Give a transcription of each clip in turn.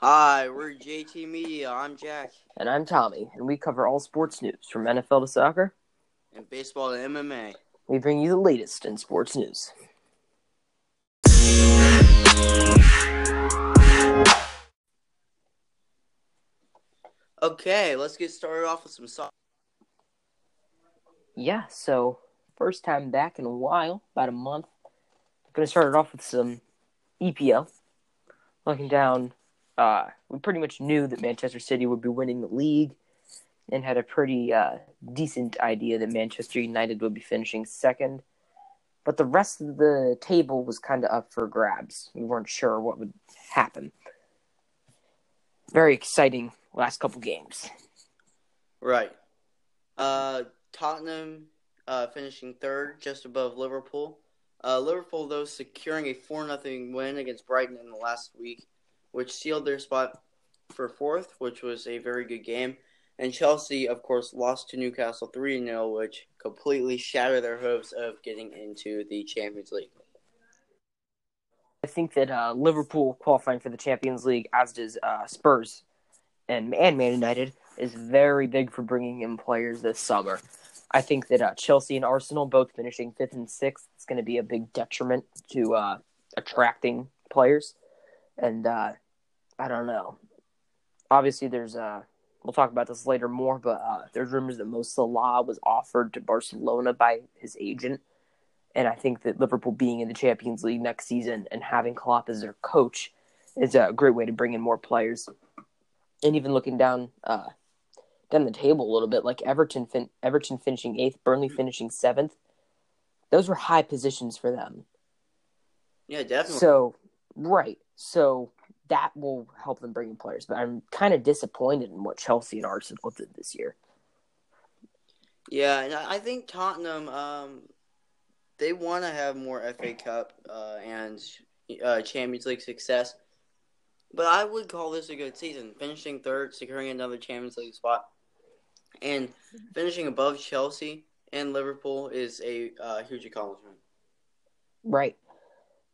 Hi, we're JT Media. I'm Jack. And I'm Tommy, and we cover all sports news from NFL to soccer. And baseball to MMA. We bring you the latest in sports news. Okay, let's get started off with some soccer. Yeah, so first time back in a while, about a month. I'm Going to start it off with some EPL. Looking down, uh, we pretty much knew that Manchester City would be winning the league and had a pretty uh, decent idea that Manchester United would be finishing second. But the rest of the table was kind of up for grabs. We weren't sure what would happen. Very exciting last couple games. Right. Uh, Tottenham uh, finishing third, just above Liverpool. Uh, Liverpool, though, securing a 4 0 win against Brighton in the last week, which sealed their spot for fourth, which was a very good game. And Chelsea, of course, lost to Newcastle 3 0, which completely shattered their hopes of getting into the Champions League. I think that uh, Liverpool qualifying for the Champions League, as does uh, Spurs and, and Man United, is very big for bringing in players this summer. I think that uh, Chelsea and Arsenal both finishing fifth and sixth is going to be a big detriment to uh, attracting players. And uh, I don't know. Obviously, there's uh, we'll talk about this later more, but uh, there's rumors that Mo Salah was offered to Barcelona by his agent, and I think that Liverpool being in the Champions League next season and having Klopp as their coach is a great way to bring in more players. And even looking down uh, down the table a little bit, like Everton, fin- Everton finishing eighth, Burnley finishing seventh. Those were high positions for them. Yeah, definitely. So, right. So that will help them bring in players. But I'm kind of disappointed in what Chelsea and Arsenal did this year. Yeah, and I think Tottenham, um, they want to have more FA Cup uh, and uh, Champions League success. But I would call this a good season. Finishing third, securing another Champions League spot, and finishing above Chelsea and Liverpool is a uh, huge accomplishment. Right.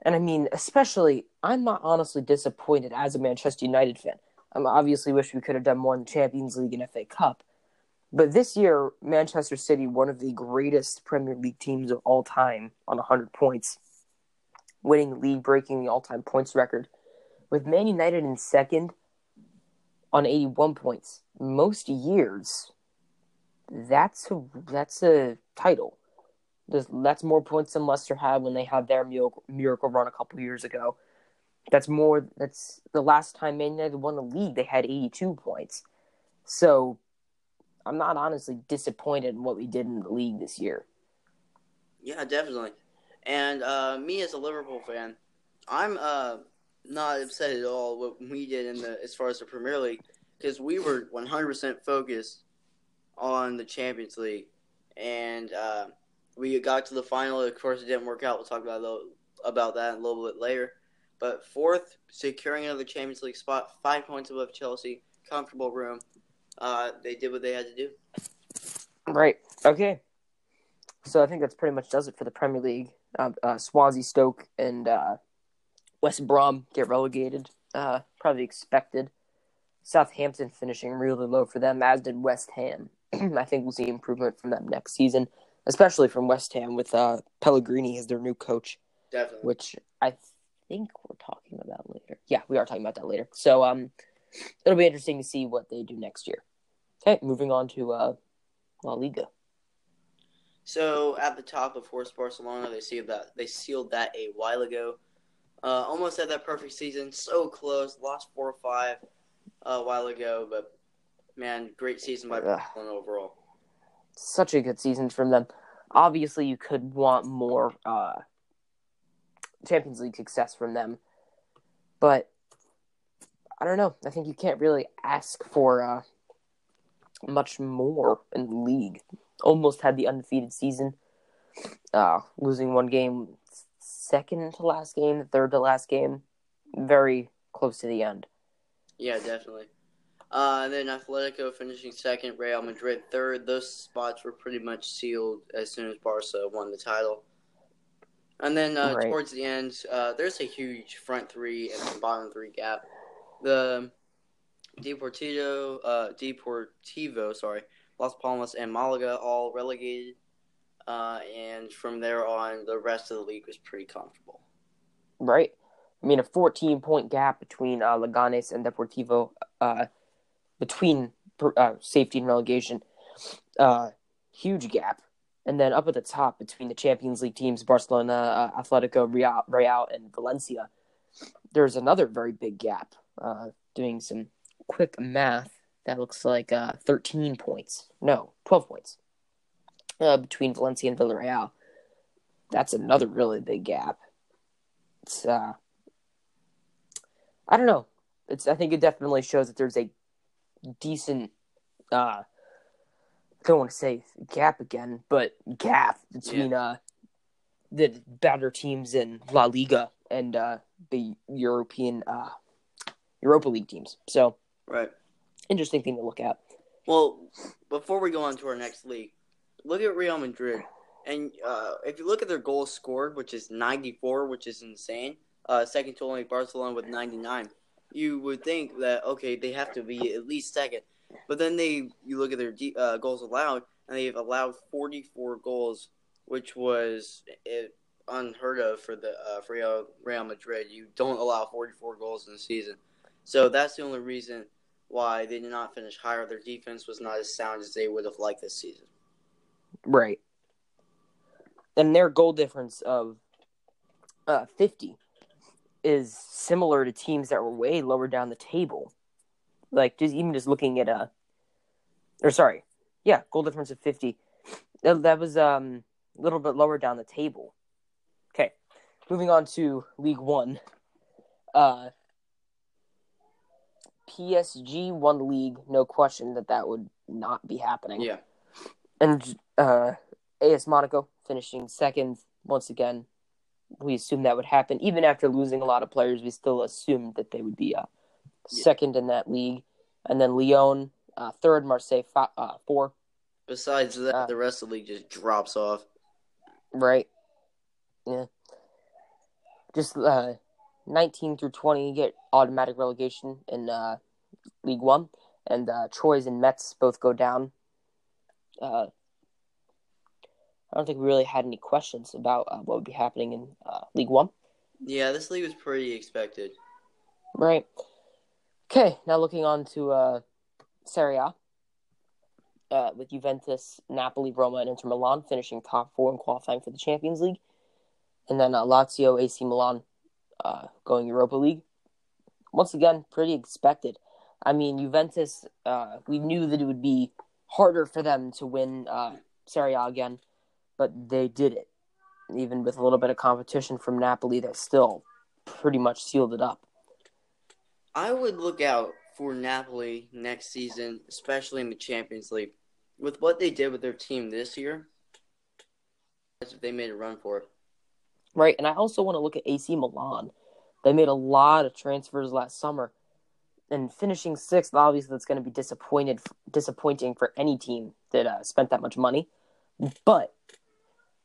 And I mean, especially, I'm not honestly disappointed as a Manchester United fan. I obviously wish we could have done more in the Champions League and FA Cup. But this year, Manchester City, one of the greatest Premier League teams of all time, on 100 points, winning league, breaking the all time points record, with Man United in second on 81 points. Most years, that's a, that's a title. That's more points than Leicester had when they had their miracle, miracle run a couple years ago. That's more. That's the last time Man United won the league. They had 82 points. So, I'm not honestly disappointed in what we did in the league this year. Yeah, definitely. And uh, me as a Liverpool fan, I'm uh, not upset at all what we did in the as far as the Premier League because we were 100% focused on the Champions League, and uh, we got to the final. Of course, it didn't work out. We'll talk about about that a little bit later. But fourth, securing another Champions League spot, five points above Chelsea, comfortable room. Uh, they did what they had to do. Right. Okay. So I think that's pretty much does it for the Premier League. Uh, uh, Swansea, Stoke, and uh, West Brom get relegated. Uh, probably expected. Southampton finishing really low for them, as did West Ham. I think we'll see improvement from them next season, especially from West Ham with uh, Pellegrini as their new coach. Definitely. Which I think we're talking about later. Yeah, we are talking about that later. So um, it'll be interesting to see what they do next year. Okay, moving on to uh, La Liga. So at the top, of course, Barcelona they sealed that they sealed that a while ago. Uh, almost had that perfect season, so close. Lost four or five uh, a while ago, but man, great season by Barcelona overall. Such a good season from them. Obviously, you could want more uh, Champions League success from them, but I don't know. I think you can't really ask for uh, much more in the league. Almost had the undefeated season, uh, losing one game, second to last game, third to last game, very close to the end. Yeah, definitely. Uh, and then Atletico finishing second, Real Madrid third. Those spots were pretty much sealed as soon as Barca won the title. And then uh, right. towards the end, uh, there's a huge front three and bottom three gap. the Deportivo, uh, Deportivo, sorry, Las Palmas and Malaga all relegated, uh, and from there on, the rest of the league was pretty comfortable. Right. I mean, a 14 point gap between uh, Leganes and Deportivo, uh, between uh, safety and relegation, uh, huge gap. And then up at the top between the Champions League teams, Barcelona, uh, Atletico, Real, Real, and Valencia, there's another very big gap. Uh, doing some quick math, that looks like uh, 13 points. No, 12 points uh, between Valencia and Villarreal. That's another really big gap. It's, I don't know. It's, I think it definitely shows that there's a decent, uh, I don't want to say gap again, but gap between yeah. uh, the better teams in La Liga and uh, the European uh, Europa League teams. So, right, interesting thing to look at. Well, before we go on to our next league, look at Real Madrid, and uh, if you look at their goals scored, which is 94, which is insane, uh, second to only Barcelona with 99, you would think that okay, they have to be at least second. But then they, you look at their uh, goals allowed, and they've allowed 44 goals, which was it, unheard of for the uh, for Real, Real Madrid. You don't allow 44 goals in a season, so that's the only reason why they did not finish higher. Their defense was not as sound as they would have liked this season. Right, and their goal difference of uh, 50 is similar to teams that were way lower down the table. Like just even just looking at a, uh, or sorry, yeah, goal difference of 50. That, that was um a little bit lower down the table. Okay, moving on to League One. Uh, PSG won league, no question that that would not be happening. Yeah. And uh, AS Monaco finishing second once again. We assumed that would happen, even after losing a lot of players. We still assumed that they would be uh, second in that league, and then Lyon uh, third, Marseille five, uh, four. Besides that, uh, the rest of the league just drops off. Right. Yeah. Just uh, 19 through 20 get automatic relegation in uh, League One, and uh, Troyes and Metz both go down. Uh, I don't think we really had any questions about uh, what would be happening in uh, League One. Yeah, this league was pretty expected. Right. Okay, now looking on to uh, Serie A. Uh, with Juventus, Napoli, Roma, and Inter Milan finishing top four and qualifying for the Champions League. And then uh, Lazio, AC Milan uh, going Europa League. Once again, pretty expected. I mean, Juventus, uh, we knew that it would be harder for them to win uh, Serie A again, but they did it. Even with a little bit of competition from Napoli, that still pretty much sealed it up. I would look out for Napoli next season, especially in the Champions League. With what they did with their team this year, if they made a run for it. Right, and I also want to look at AC Milan. They made a lot of transfers last summer, and finishing sixth, obviously, that's going to be disappointed, disappointing for any team that uh, spent that much money. But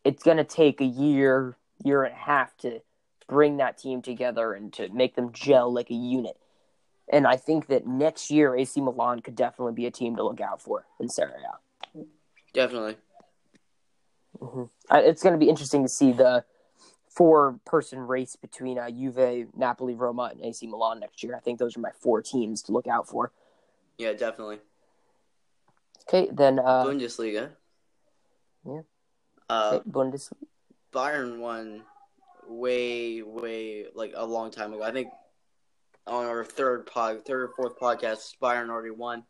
it's going to take a year, year and a half to bring that team together and to make them gel like a unit. And I think that next year, AC Milan could definitely be a team to look out for in Serie A. Definitely. Mm-hmm. It's going to be interesting to see the four-person race between uh, Juve, Napoli, Roma, and AC Milan next year. I think those are my four teams to look out for. Yeah, definitely. Okay, then uh, Bundesliga. Yeah. Uh, Bundesliga. Bayern won way, way like a long time ago. I think on our third pod, third or fourth podcast, Bayern already won,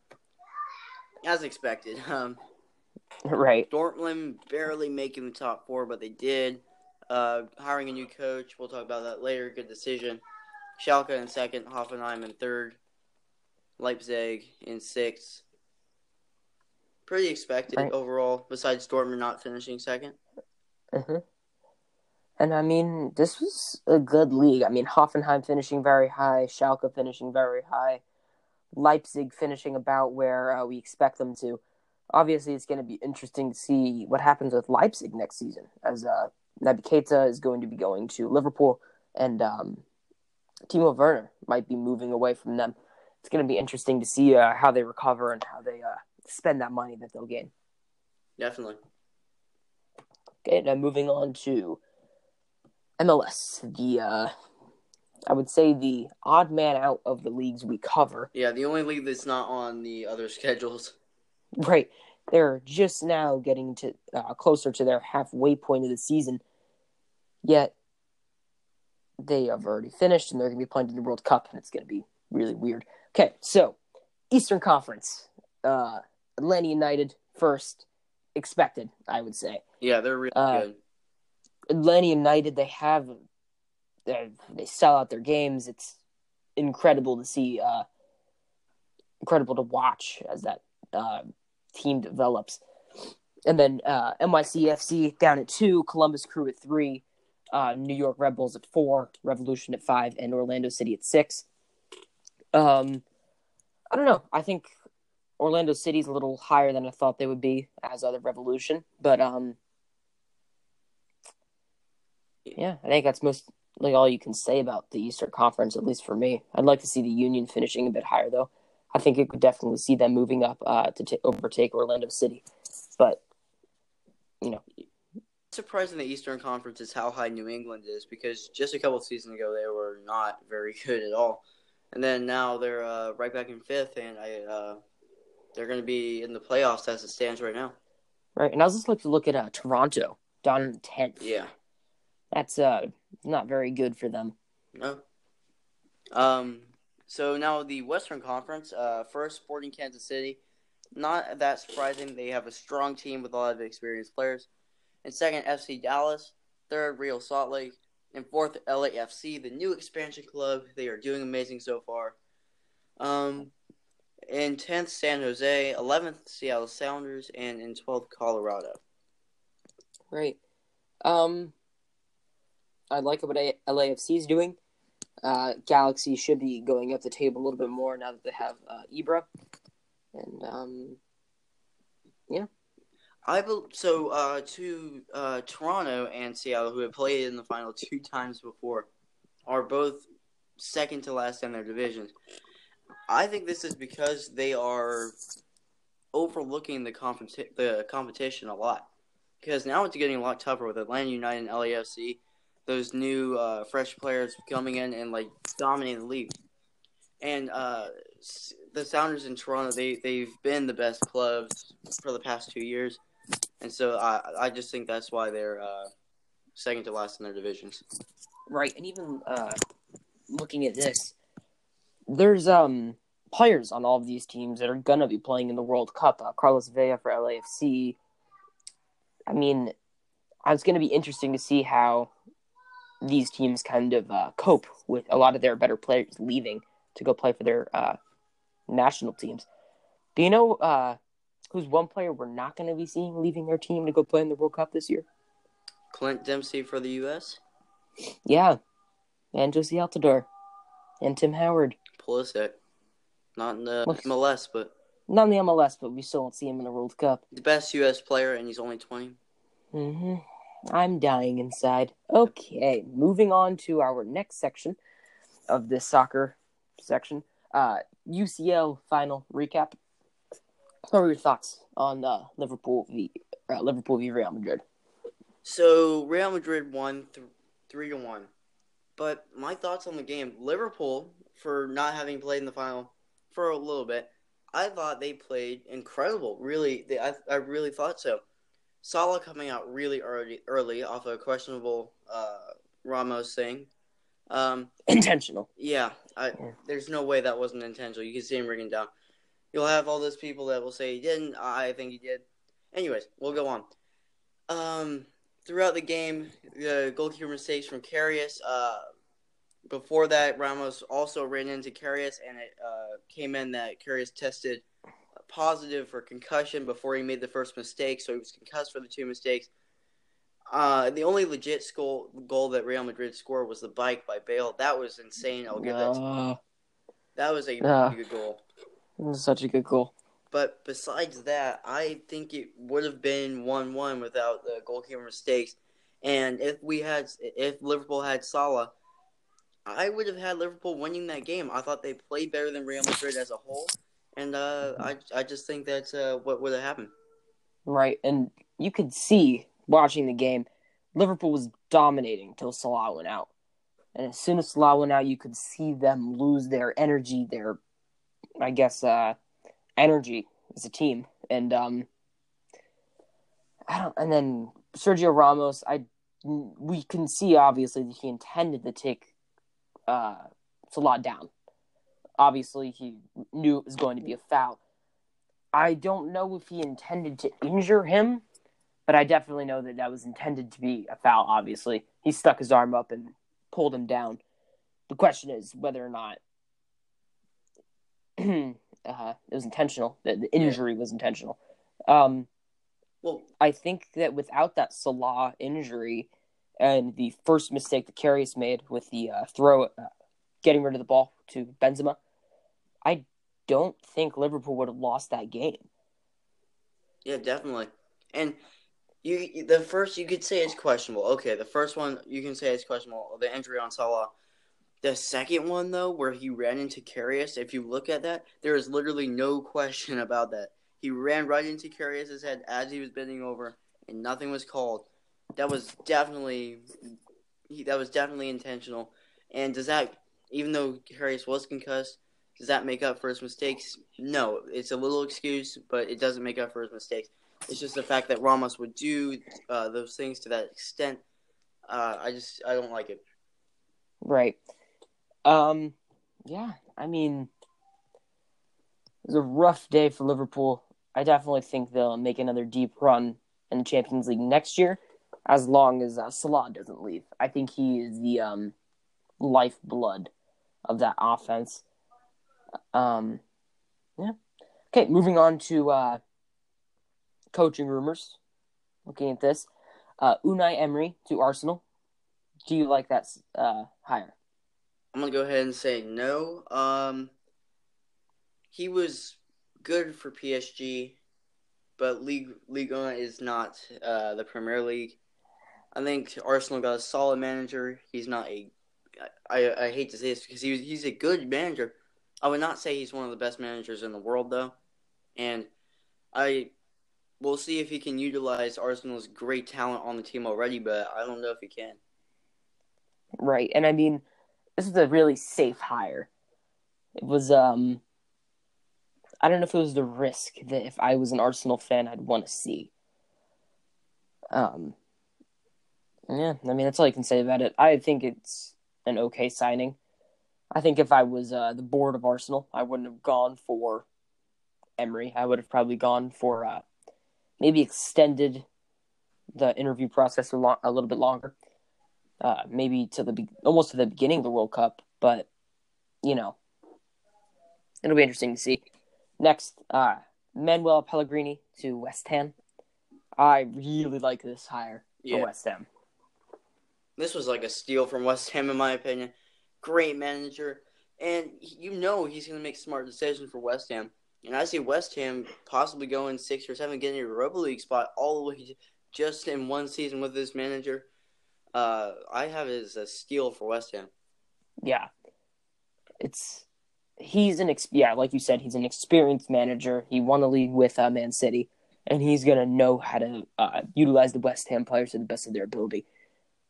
as expected. Um, right. Dortmund barely making the top four, but they did. Uh, hiring a new coach, we'll talk about that later. Good decision. Schalke in second, Hoffenheim in third, Leipzig in sixth. Pretty expected right. overall, besides Dortmund not finishing 2nd mm-hmm. And I mean, this was a good league. I mean, Hoffenheim finishing very high, Schalke finishing very high, Leipzig finishing about where uh, we expect them to. Obviously, it's going to be interesting to see what happens with Leipzig next season, as uh, Naby Keita is going to be going to Liverpool, and um, Timo Werner might be moving away from them. it's going to be interesting to see uh, how they recover and how they uh, spend that money that they'll gain. Definitely. Okay, now moving on to MLS, the uh, I would say the odd man out of the leagues we cover. Yeah, the only league that's not on the other schedules. Right, they're just now getting to uh, closer to their halfway point of the season, yet they have already finished and they're going to be playing in the World Cup, and it's going to be really weird. Okay, so Eastern Conference, uh, Atlanta United first, expected, I would say. Yeah, they're really Uh, good. Atlanta United, they have they sell out their games. It's incredible to see, uh, incredible to watch as that uh, team develops. And then uh, NYCFC down at two, Columbus Crew at three, uh, New York Red Bulls at four, Revolution at five, and Orlando City at six. Um, I don't know. I think Orlando City's a little higher than I thought they would be as other Revolution, but um, yeah, I think that's most like all you can say about the Eastern Conference, at least for me. I'd like to see the Union finishing a bit higher, though. I think it could definitely see them moving up uh, to t- overtake Orlando City, but you know, surprising the Eastern Conference is how high New England is because just a couple seasons ago they were not very good at all, and then now they're uh, right back in fifth, and I uh, they're going to be in the playoffs as it stands right now. right? And I was just like to look at uh, Toronto down in tenth. Yeah, That's uh not very good for them. no. Um. So now the Western Conference, uh, first Sporting Kansas City, not that surprising. They have a strong team with a lot of experienced players, and second FC Dallas, third Real Salt Lake, and fourth LAFC, the new expansion club. They are doing amazing so far. Um, in tenth San Jose, eleventh Seattle Sounders, and in twelfth Colorado. Right. Um, I like what A- LAFC is doing. Uh, Galaxy should be going up the table a little bit more now that they have uh, Ibra, and um, yeah. I bel so uh, to uh, Toronto and Seattle, who have played in the final two times before, are both second to last in their divisions. I think this is because they are overlooking the competi- the competition a lot. Because now it's getting a lot tougher with Atlanta United and LAFC, those new uh, fresh players coming in and like dominating the league. And uh, the Sounders in Toronto, they they've been the best clubs for the past two years, and so I I just think that's why they're uh, second to last in their divisions. right, and even uh, looking at this, there's um players on all of these teams that are gonna be playing in the World Cup. Uh, Carlos Vela for LAFC. I mean, it's going to be interesting to see how these teams kind of uh, cope with a lot of their better players leaving to go play for their uh, national teams. Do you know uh, who's one player we're not going to be seeing leaving their team to go play in the World Cup this year? Clint Dempsey for the U.S. Yeah, and Jozy Altidore and Tim Howard. Pulisic, not in the MLS, but Not in the MLS, but we still won't see him in the World Cup. the best U.S. player, and he's only twenty. hmm I'm dying inside. Okay, moving on to our next section of this soccer section. Uh, UCL final recap. What were your thoughts on uh, Liverpool v uh, Liverpool v Real Madrid? So Real Madrid won th- three to one, but my thoughts on the game: Liverpool for not having played in the final for a little bit. I thought they played incredible. Really, they, I I really thought so. Salah coming out really early early off a questionable uh, Ramos thing. Um, Intentional. yeah, I, there's no way that wasn't intentional. You can see him ringing down. You'll have all those people that will say he didn't. I think he did. Anyways, we'll go on. Um, throughout the game, the goalkeeper mistakes from Karius. Uh, before that, Ramos also ran into Karius, and it uh, came in that Karius tested positive for concussion before he made the first mistake, so he was concussed for the two mistakes. Uh, the only legit goal, goal that Real Madrid scored was the bike by Bale. That was insane. I'll give that. Uh, That was a really good goal. it was such a good goal. But besides that, I think it would have been one-one without the goalkeeper mistakes. And if we had, if Liverpool had Salah, I would have had Liverpool winning that game. I thought they played better than Real Madrid as a whole, and uh, I I just think that's uh, what would have happened. Right, and you could see watching the game, Liverpool was dominating till Salah went out, and as soon as Salah went out, you could see them lose their energy, their, I guess, uh, energy as a team, and um, I don't, and then Sergio Ramos, I we can see obviously that he intended to take uh, Salah down. Obviously, he knew it was going to be a foul. I don't know if he intended to injure him, but I definitely know that that was intended to be a foul. Obviously, he stuck his arm up and pulled him down. The question is whether or not uh, it was intentional. That the injury was intentional. Um, well, I think that without that Salah injury and the first mistake that Karius made with the uh, throw, uh, getting rid of the ball to Benzema, I don't think Liverpool would have lost that game. Yeah, definitely. And you, the first you could say it's questionable. Okay, the first one you can say it's questionable. The injury on Salah. The second one though, where he ran into Karius, if you look at that, there is literally no question about that. He ran right into Karius's head as he was bending over, and nothing was called. That was definitely he, that was definitely intentional. And does that, even though Karius was concussed, does that make up for his mistakes? No, it's a little excuse, but it doesn't make up for his mistakes. It's just the fact that Ramos would do uh, those things to that extent. Uh, I just I don't like it. Right. Um. Yeah. I mean, it was a rough day for Liverpool. I definitely think they'll make another deep run in the Champions League next year, as long as uh, Salah doesn't leave. I think he is the um, lifeblood of that offense. Um, yeah. Okay, moving on to uh, coaching rumors. Looking at this, uh, Unai Emery to Arsenal. Do you like that uh, hire? I'm gonna go ahead and say no. Um, he was good for PSG, but League League is not uh, the Premier League. I think Arsenal got a solid manager. He's not a. I, I hate to say this because he was, he's a good manager. I would not say he's one of the best managers in the world though, and I we'll see if he can utilize Arsenal's great talent on the team already, but I don't know if he can. Right, and I mean, this is a really safe hire. It was um I don't know if it was the risk that if I was an Arsenal fan, I'd want to see. Um, yeah, I mean that's all I can say about it. I think it's an okay signing. I think if I was uh, the board of Arsenal, I wouldn't have gone for Emery. I would have probably gone for uh, maybe extended the interview process a, lo- a little bit longer, uh, maybe to the be- almost to the beginning of the World Cup. But you know, it'll be interesting to see. Next, uh, Manuel Pellegrini to West Ham. I really like this hire yeah. for West Ham. This was like a steal from West Ham, in my opinion. Great manager, and you know he's going to make smart decisions for West Ham. And I see West Ham possibly going six or seven, getting a Europa League spot all the way just in one season with this manager. Uh, I have it as a steal for West Ham. Yeah, it's he's an ex- yeah, like you said, he's an experienced manager. He won the league with uh, Man City, and he's gonna know how to uh, utilize the West Ham players to the best of their ability.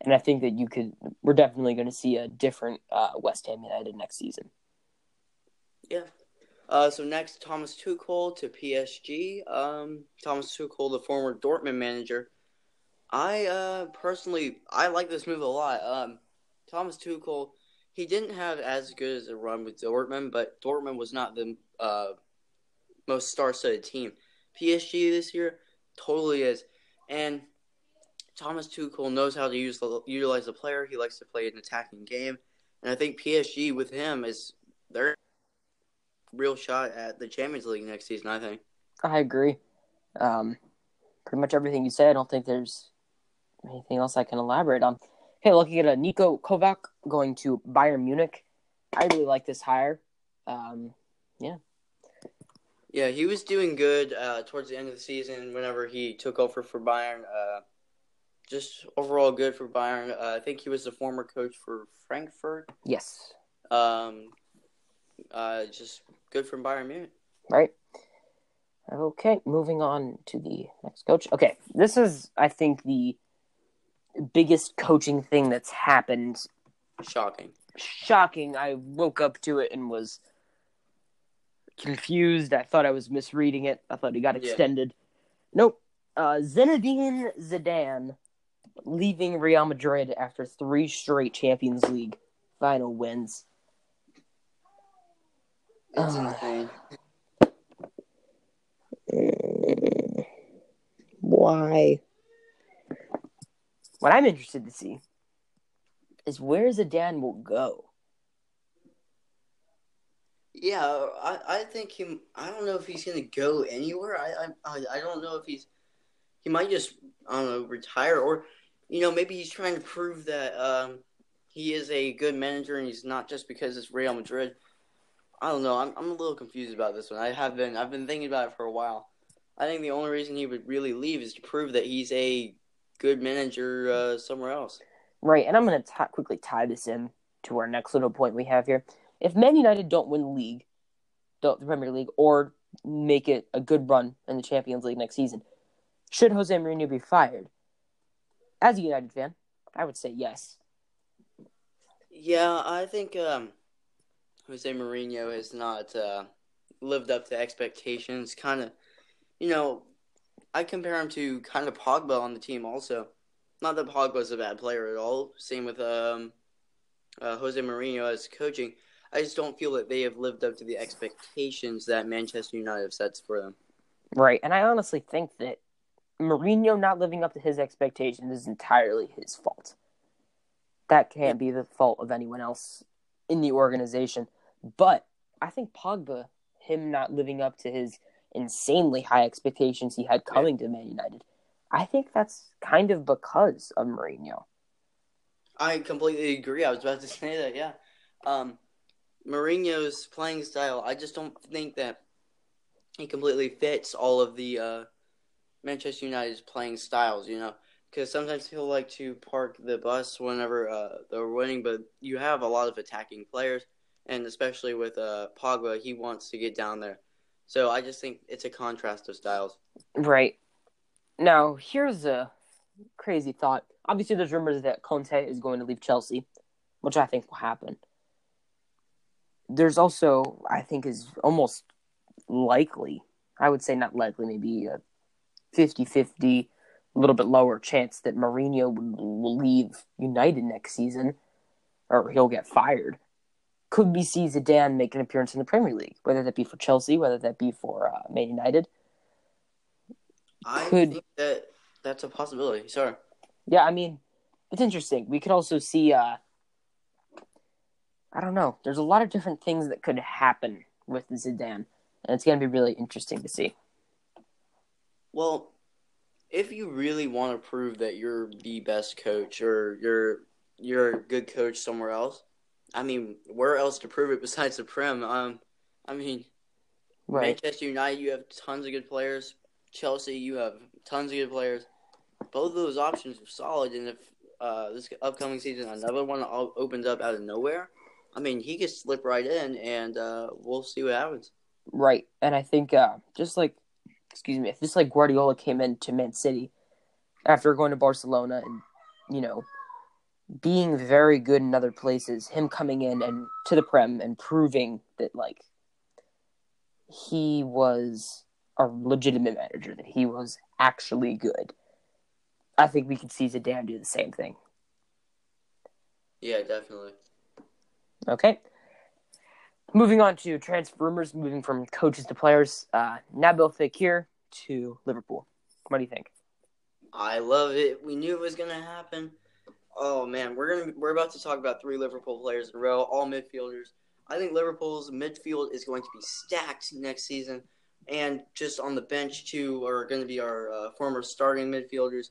And I think that you could, we're definitely going to see a different uh, West Ham United next season. Yeah. Uh, so next, Thomas Tuchel to PSG. Um, Thomas Tuchel, the former Dortmund manager. I uh, personally, I like this move a lot. Um, Thomas Tuchel he didn't have as good as a run with Dortmund, but Dortmund was not the uh, most star-studded team. PSG this year totally is, and Thomas Tuchel knows how to use the, utilize the player. He likes to play an attacking game, and I think PSG with him is their real shot at the Champions League next season. I think. I agree. Um, pretty much everything you said. I don't think there's anything else I can elaborate on. Okay, looking at a Niko Kovac going to Bayern Munich. I really like this hire. Um, yeah. Yeah, he was doing good uh, towards the end of the season whenever he took over for Bayern. Uh, just overall good for Bayern. Uh, I think he was the former coach for Frankfurt. Yes. Um, uh, just good for Bayern Munich. Right. Okay, moving on to the next coach. Okay, this is, I think, the biggest coaching thing that's happened. Shocking. Shocking. I woke up to it and was confused. I thought I was misreading it. I thought he got Yeah. extended. Nope. Uh, Zinedine Zidane leaving Real Madrid after three straight Champions League final wins. It's Uh, insane. Why? What I'm interested to see is where Zidane will go. Yeah, I, I think he. I don't know if he's gonna go anywhere. I, I I don't know if he's. He might just I don't know retire or, you know, maybe he's trying to prove that um he is a good manager and he's not just because it's Real Madrid. I don't know. I'm I'm a little confused about this one. I have been I've been thinking about it for a while. I think the only reason he would really leave is to prove that he's a good manager uh, somewhere else. Right, and I'm going to quickly tie this in to our next little point we have here. If Man United don't win league, the Premier League, or make it a good run in the Champions League next season, should Jose Mourinho be fired? As a United fan, I would say yes. Yeah, I think um, Jose Mourinho has not uh, lived up to expectations. Kind of, you know, I compare him to kind of Pogba on the team. Also, not that Pogba's a bad player at all. Same with um, uh, Jose Mourinho as coaching. I just don't feel that they have lived up to the expectations that Manchester United sets for them. Right, and I honestly think that Mourinho not living up to his expectations is entirely his fault. That can't be the fault of anyone else in the organization. But I think Pogba, him not living up to his insanely high expectations he had coming to Man United, I think that's kind of because of Mourinho. I completely agree. I was about to say that. Yeah, um, Mourinho's playing style. I just don't think that he completely fits all of the uh, Manchester United's playing styles. You know, because sometimes he'll like to park the bus whenever uh, they're winning, but you have a lot of attacking players, and especially with uh, Pogba, he wants to get down there. So I just think it's a contrast of styles. Right. Now, here's a crazy thought. Obviously, there's rumors that Conte is going to leave Chelsea, which I think will happen. There's also, I think, is almost likely, I would say not likely, maybe a 50 50, a little bit lower chance that Mourinho will leave United next season or he'll get fired. Could we see Zidane make an appearance in the Premier League, whether that be for Chelsea, whether that be for uh, Man United? I Could- think that that's a possibility. Sorry. Yeah, I mean, it's interesting. We could also see. Uh, I don't know. There's a lot of different things that could happen with Zidane, and it's going to be really interesting to see. Well, if you really want to prove that you're the best coach or you're you're a good coach somewhere else, I mean, where else to prove it besides the Prem? Um, I mean, Right. Manchester United, you have tons of good players. Chelsea, you have tons of good players. Both of those options are solid, and if uh, this upcoming season another one opens up out of nowhere, I mean, he could slip right in, and uh, we'll see what happens. Right. And I think uh, just like, excuse me, if just like Guardiola came into Man City after going to Barcelona and, you know, being very good in other places, him coming in and to the Prem and proving that, like, he was a legitimate manager, that he was actually good. I think we could see Zidane do the same thing. Yeah, definitely. Okay. Moving on to transfer rumors, moving from coaches to players. Uh, Nabil Fekir to Liverpool. What do you think? I love it. We knew it was gonna happen. Oh man, we're gonna we're about to talk about three Liverpool players in a row, all midfielders. I think Liverpool's midfield is going to be stacked next season, and just on the bench too are going to be our uh, former starting midfielders.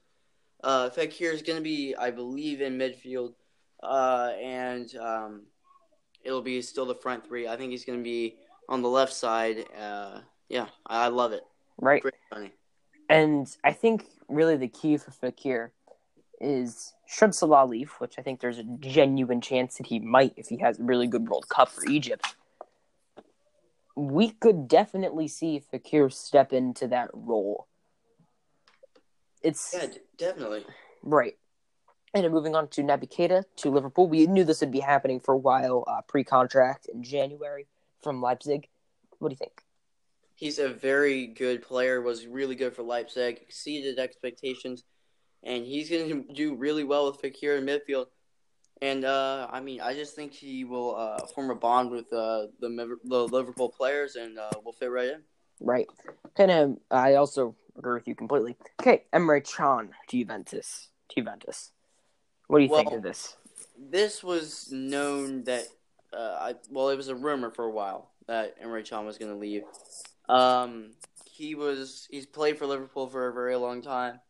Uh, Fekir is going to be, I believe, in midfield, uh, and um, it'll be still the front three. I think he's going to be on the left side. Uh, yeah, I, love it. Right. And I think really the key for Fekir is should Salah leave, which I think there's a genuine chance that he might if he has a really good World Cup for Egypt. We could definitely see Fekir step into that role. It's Yeah, definitely. right. And then moving on to Naby Keita to Liverpool. We knew this would be happening for a while, uh, pre-contract in January from Leipzig. What do you think? He's a very good player. Was really good for Leipzig. Exceeded expectations, and he's going to do really well with Fekir in midfield. And uh, I mean, I just think he will uh, form a bond with uh, the the Liverpool players, and uh, will fit right in. Right. Kind of. I also agree with you completely. Okay, Emre Can to Juventus. To Juventus. What do you think of this? This was known that, uh, I, well, it was a rumor for a while that Emre Can was going to leave. Um, he was he's played for Liverpool for a very long time.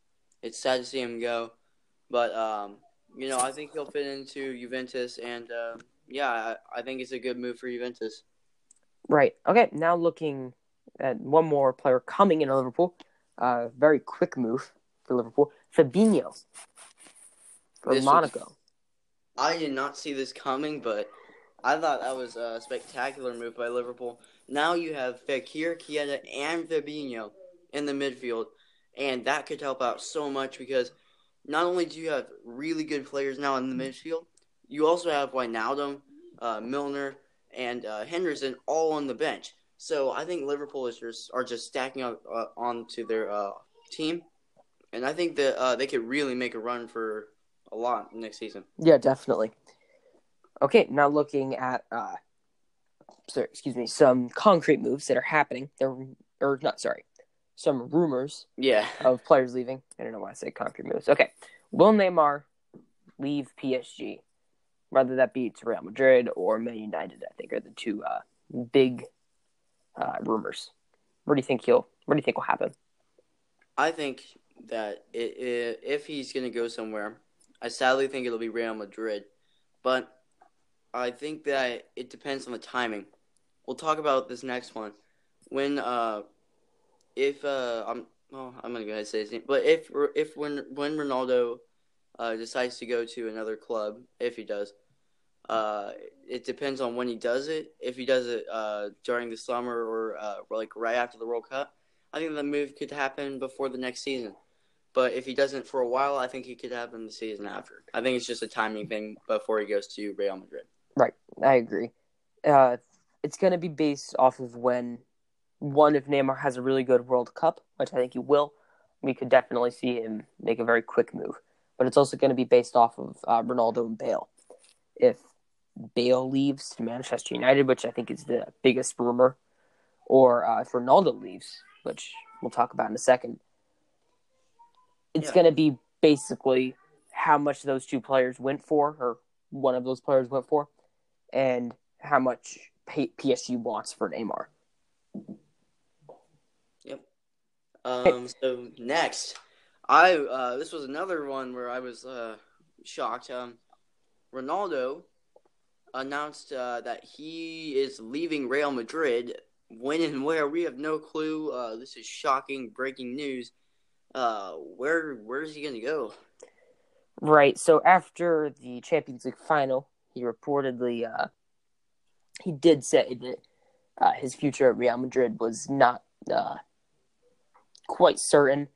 It's sad to see him go, but um, you know I think he'll fit into Juventus, and uh, yeah, I, I think it's a good move for Juventus. Right. Okay. Now looking at one more player coming into Liverpool. Uh, very quick move for Liverpool. Fabinho for This was- Monaco. I did not see this coming, but I thought that was a spectacular move by Liverpool. Now you have Fekir, Keita, and Fabinho in the midfield, and that could help out so much because not only do you have really good players now in the midfield, you also have Wijnaldum, uh, Milner, and uh, Henderson all on the bench. So I think Liverpool is just are just stacking up uh, onto their uh, team, and I think that uh, they could really make a run for a lot next season. Yeah, definitely. Okay, now looking at uh sorry, excuse me, some concrete moves that are happening. There or not sorry. Some rumors Yeah. of players leaving. I don't know why I say concrete moves. Okay. Will Neymar leave PSG? Whether that be to Real Madrid or Man United, I think are the two uh, big uh, rumors. Where do you think he'll What do you think will happen? I think that i i if he's going to go somewhere, I sadly think it'll be Real Madrid. But I think that it depends on the timing. We'll talk about this next one. When, uh, if, uh, I'm, well, I'm to go ahead and say his name. But if, if when, when Ronaldo, uh, decides to go to another club, if he does, uh, it depends on when he does it. If he does it, uh, during the summer or, uh, like right after the World Cup, I think the move could happen before the next season. But if he doesn't for a while, I think he could have happen the season after. I think it's just a timing thing before he goes to Real Madrid. Right, I agree. Uh, it's going to be based off of when one, if Neymar has a really good World Cup, which I think he will, we could definitely see him make a very quick move. But it's also going to be based off of uh, Ronaldo and Bale. If Bale leaves to Manchester United, which I think is the biggest rumor, or uh, if Ronaldo leaves, which we'll talk about in a second, it's Yeah. going to be basically how much those two players went for, or one of those players went for, and how much P- PSG wants for Neymar. Yep. Um, so next, I uh, this was another one where I was uh, shocked. Um, Ronaldo announced uh, that he is leaving Real Madrid. When and where we have no clue. Uh, this is shocking, breaking news. Uh, where where is he going to go? Right. So after the Champions League final, he reportedly uh, he did say that uh, his future at Real Madrid was not uh, quite certain,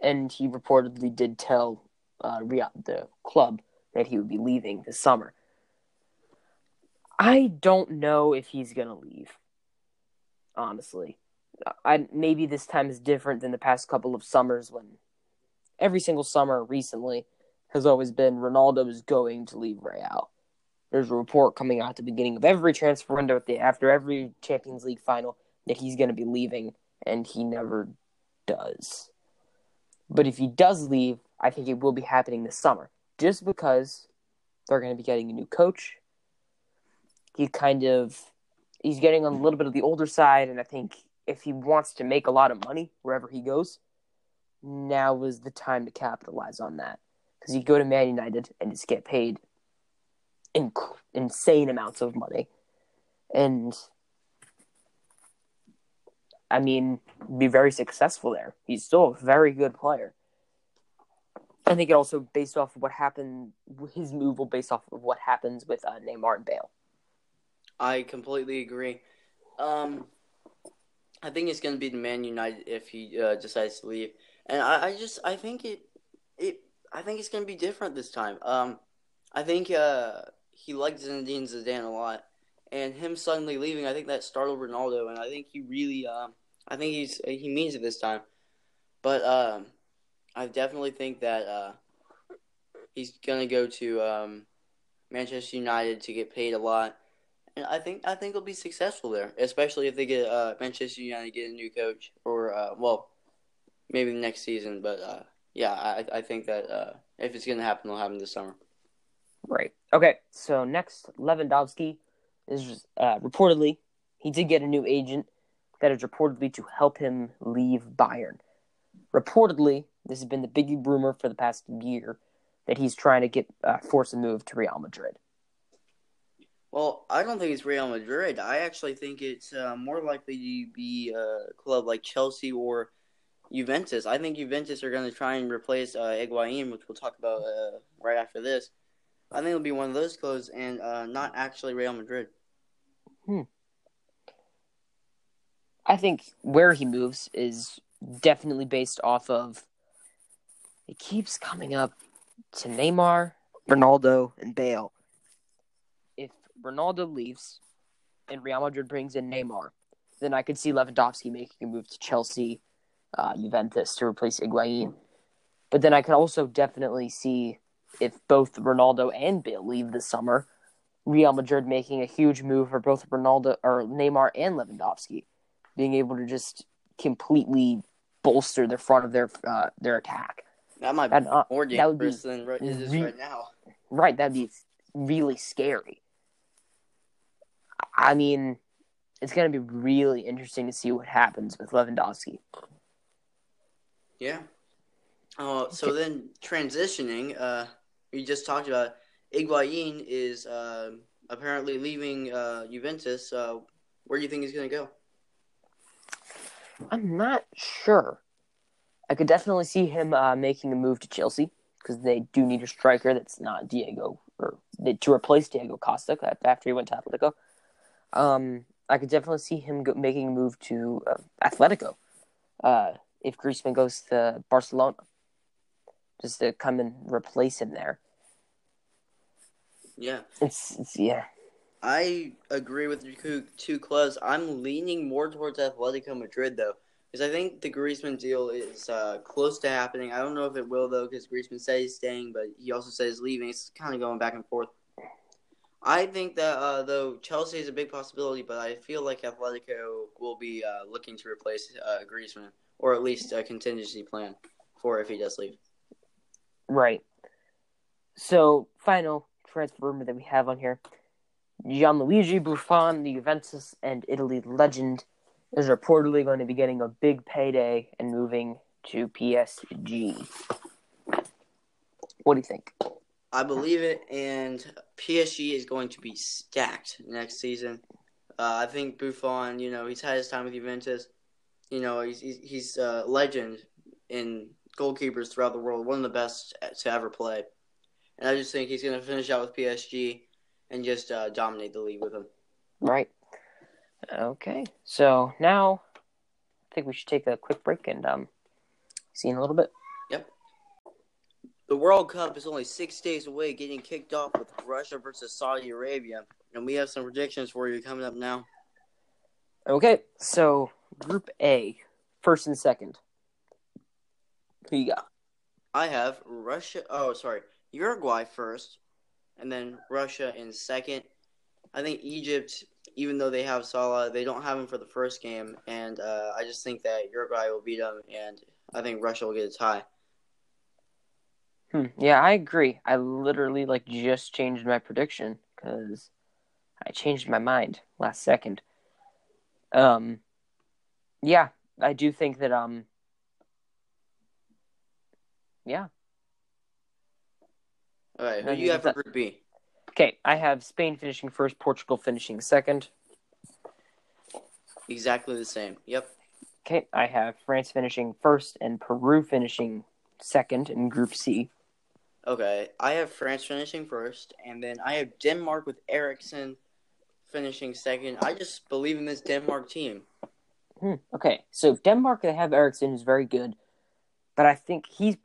and he reportedly did tell uh, Real the club that he would be leaving this summer. I don't know if he's gonna leave. Honestly, I maybe this time is different than the past couple of summers when every single summer recently has always been Ronaldo is going to leave Real. There's a report coming out at the beginning of every transfer window the, after every Champions League final that he's going to be leaving, and he never does. But if he does leave, I think it will be happening this summer, just because they're going to be getting a new coach. He kind of he's getting on a little bit of the older side, and I think if he wants to make a lot of money wherever he goes, now is the time to capitalize on that because you go to Man United and just get paid inc- insane amounts of money, and I mean, be very successful there. He's still a very good player. I think it also based off of what happened. His move will based off of what happens with uh, Neymar and Bale. I completely agree. Um, I think it's going to be the Man United if he uh, decides to leave, and I, I just I think it it I think it's going to be different this time. Um, I think uh, he liked Zinedine Zidane a lot, and him suddenly leaving, I think that startled Ronaldo, and I think he really um, I think he's he means it this time. But um, I definitely think that uh, he's gonna go to um, Manchester United to get paid a lot, I think I think he'll be successful there, especially if they get uh, Manchester United get a new coach or uh, well, maybe next season. But uh, yeah, I I think that uh, if it's gonna happen, it'll happen this summer. Right. Okay. So next, Lewandowski is uh, reportedly he did get a new agent that is reportedly to help him leave Bayern. Reportedly, this has been the big rumor for the past year that he's trying to get uh, force a move to Real Madrid. Well, I don't think it's Real Madrid. I actually think it's uh, more likely to be a club like Chelsea or Juventus. I think Juventus are going to try and replace uh, Higuain, which we'll talk about uh, right after this. I think it'll be one of those clubs and uh, not actually Real Madrid. Hmm. I think where he moves is definitely based off of. It keeps coming up to Neymar, Ronaldo, and Bale. Ronaldo leaves and Real Madrid brings in Neymar, then I could see Lewandowski making a move to Chelsea, uh, Juventus to replace Higuain. But then I could also definitely see if both Ronaldo and Bale leave this summer, Real Madrid making a huge move for both Ronaldo or Neymar and Lewandowski, being able to just completely bolster the front of their uh, their attack. That might be And, uh, more that would be dangerous than it is re- right now. Right, that'd be really scary. I mean, it's going to be really interesting to see what happens with Lewandowski. Yeah. Oh, so then transitioning, uh, we just talked about Higuain is uh, apparently leaving uh, Juventus. Uh, where do you think he's going to go? I'm not sure. I could definitely see him uh, making a move to Chelsea because they do need a striker that's not Diego or to replace Diego Costa after he went to Atletico. Um, I could definitely see him go, making a move to uh, Atletico uh, if Griezmann goes to Barcelona, just to come and replace him there. Yeah. It's, it's yeah. I agree with your two, two clubs. I'm leaning more towards Atletico Madrid though, because I think the Griezmann deal is uh, close to happening. I don't know if it will though, because Griezmann says he's staying, but he also says he's leaving. It's kind of going back and forth. I think that uh, though Chelsea is a big possibility, but I feel like Atletico will be uh, looking to replace uh, Griezmann, or at least a contingency plan for if he does leave. Right. So, final transfer rumor that we have on here. Gianluigi Buffon, the Juventus and Italy legend, is reportedly going to be getting a big payday and moving to PSG. What do you think? I believe it, and PSG is going to be stacked next season. Uh, I think Buffon, you know, he's had his time with Juventus. You know, he's he's, a legend in goalkeepers throughout the world, one of the best to ever play. And I just think he's going to finish out with PSG and just uh, dominate the league with him. Right. Okay. So now I think we should take a quick break and um see you in a little bit. The World Cup is only six days away, getting kicked off with Russia versus Saudi Arabia, and we have some predictions for you coming up now. Okay. So Group A, first and second. Who you got? I have Russia. Oh, sorry, Uruguay first, and then Russia in second. I think Egypt, even though they have Salah, they don't have him for the first game, and uh, I just think that Uruguay will beat them, and I think Russia will get a tie. Hmm. Yeah, I agree. I literally like just changed my prediction because I changed my mind last second. Um, yeah, I do think that um, yeah. All right, who No, do you have for Group B? Okay, I have Spain finishing first, Portugal finishing second. Exactly the same. Yep. Okay, I have France finishing first and Peru finishing second in Group C. Okay, I have France finishing first, and then I have Denmark with Eriksen finishing second. I just believe in this Denmark team. Hmm. Okay, so Denmark they have Eriksen who's very good, but I think he's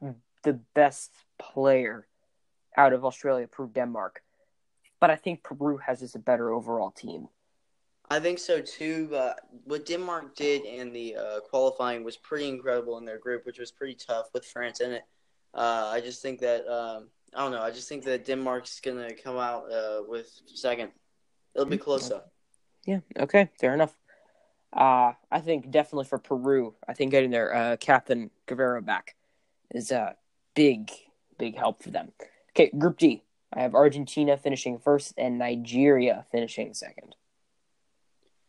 the best player out of Australia for Denmark. But I think Peru has just a better overall team. I think so too. Uh, what Denmark did in the uh, qualifying was pretty incredible in their group, which was pretty tough with France in it. Uh, I just think that um, I don't know. I just think that Denmark's gonna come out uh, with second. It'll be close though. Yeah. Okay. Fair enough. Uh, I think definitely for Peru, I think getting their uh, captain Guerrero back is a big, big help for them. Okay, Group D. I have Argentina finishing first and Nigeria finishing second.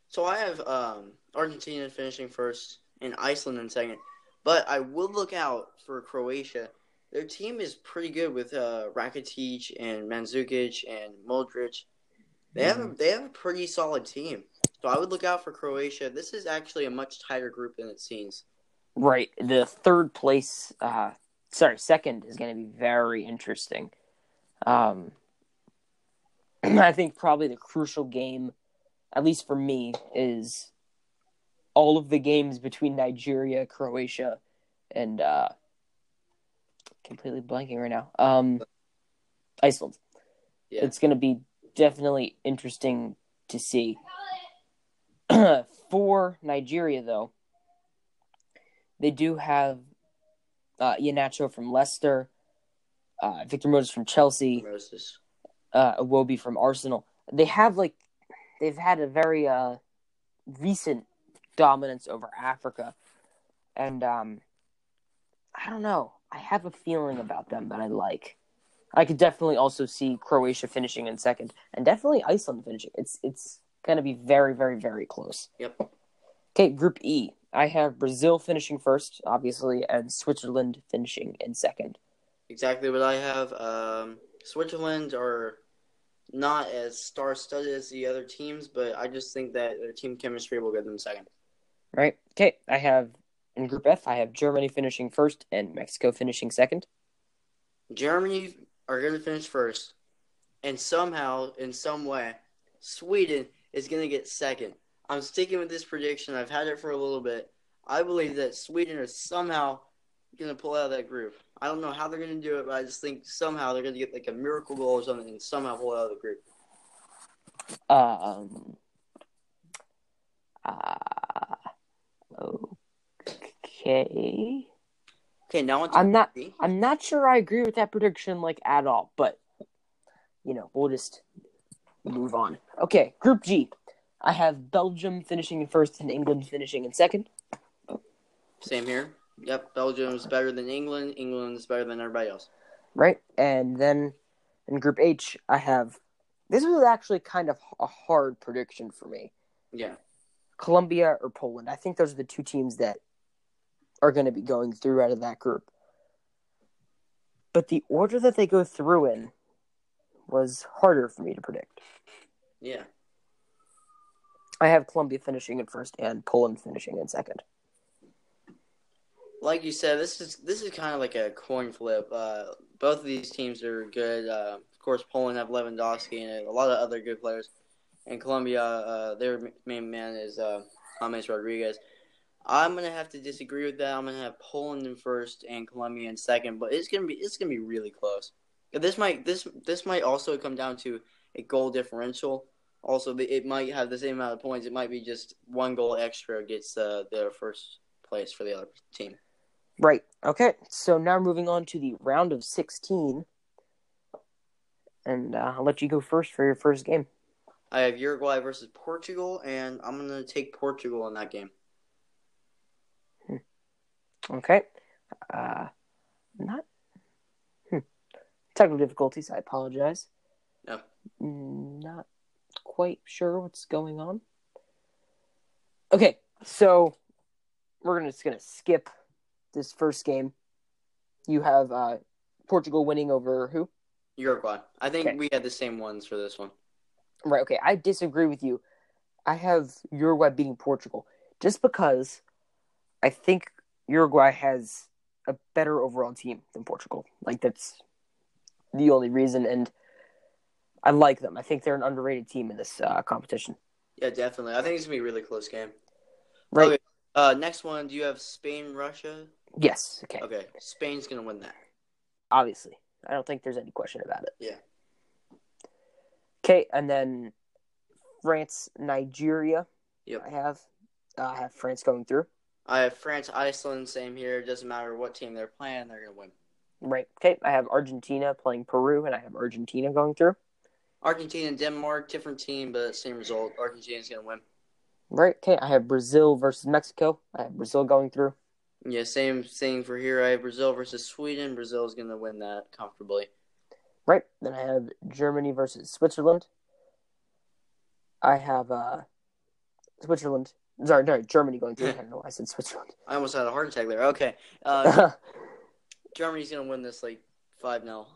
So I have um, Argentina finishing first and Iceland in second, but I will look out for Croatia. Their team is pretty good with uh, Rakitic and Mandzukic and Modric. They have a, they have a pretty solid team. So I would look out for Croatia. This is actually a much tighter group than it seems. Right. The third place, uh, sorry, second is going to be very interesting. Um, I think probably the crucial game, at least for me, is all of the games between Nigeria, Croatia, and uh, completely blanking right now. Um, Iceland. Yeah. It's going to be definitely interesting to see. For Nigeria, though, they do have uh, Iheanacho from Leicester, uh, Victor Moses from Chelsea, Moses. Uh, Iwobi from Arsenal. They have like they've had a very uh, recent dominance over Africa, and um, I don't know. I have a feeling about them that I like. I could definitely also see Croatia finishing in second, and definitely Iceland finishing. It's it's going to be very, very, very close. Yep. Okay, Group E. I have Brazil finishing first, obviously, and Switzerland finishing in second. Exactly what I have. Um, Switzerland are not as star-studded as the other teams, but I just think that their team chemistry will get them second. Right. Okay. I have in Group F. I have Germany finishing first and Mexico finishing second. Germany are going to finish first, and somehow, in some way, Sweden is going to get second. I'm sticking with this prediction. I've had it for a little bit. I believe that Sweden is somehow going to pull out of that group. I don't know how they're going to do it, but I just think somehow they're going to get like a miracle goal or something and somehow pull out of the group. Um. Uh, okay. Okay, now I'm not. I'm not sure I agree with that prediction like at all, but you know, we'll just move on. Okay, Group G. I have Belgium finishing in first and England finishing in second. Same here. Yep, Belgium is better than England. England is better than everybody else. Right, and then in Group H, I have. This was actually kind of a hard prediction for me. Yeah. Colombia or Poland. I think those are the two teams that are going to be going through out of that group. But the order that they go through in was harder for me to predict. Yeah. I have Colombia finishing in first and Poland finishing in second. Like you said, this is this is kind of like a coin flip. Uh, both of these teams are good. Uh, of course, Poland have Lewandowski and a lot of other good players, and Colombia, uh, their main man is uh, James Rodriguez. I'm gonna have to disagree with that. I'm gonna have Poland in first and Colombia in second, but it's gonna be it's gonna be really close. This might this this might also come down to a goal differential. Also, it might have the same amount of points. It might be just one goal extra gets uh, their first place for the other team. Right. Okay. So now moving on to the round of 16. And uh, I'll let you go first for your first game. I have Uruguay versus Portugal, and I'm going to take Portugal in that game. Hmm. Okay. Uh, not Technical difficulties. I apologize. No. Not quite sure what's going on. Okay, so we're gonna, just going to skip this first game. You have uh, Portugal winning over who? Uruguay. I think okay. we had the same ones for this one. Right. Okay. I disagree with you. I have Uruguay beating Portugal just because I think Uruguay has a better overall team than Portugal. Like that's the only reason. And I like them. I think they're an underrated team in this uh, competition. Yeah, definitely. I think it's gonna be a really close game. Right. Okay. Uh, next one. Do you have Spain, Russia? Yes. Okay. Okay, Spain's gonna win that. Obviously, I don't think there's any question about it. Yeah. Okay, and then France, Nigeria. Yep. I have. Uh, I have France going through. I have France, Iceland. Same here. It doesn't matter what team they're playing, they're gonna win. Right. Okay. I have Argentina playing Peru, and I have Argentina going through. Argentina and Denmark, different team, but same result. Argentina's gonna win. Right. Okay. I have Brazil versus Mexico. I have Brazil going through. Yeah, same thing for here. I have Brazil versus Sweden. Brazil's gonna win that comfortably. Right. Then I have Germany versus Switzerland. I have uh, Switzerland. Sorry, sorry, Germany going through. I don't know why I said Switzerland. I almost had a heart attack there. Okay, uh, Germany's gonna win this like five 0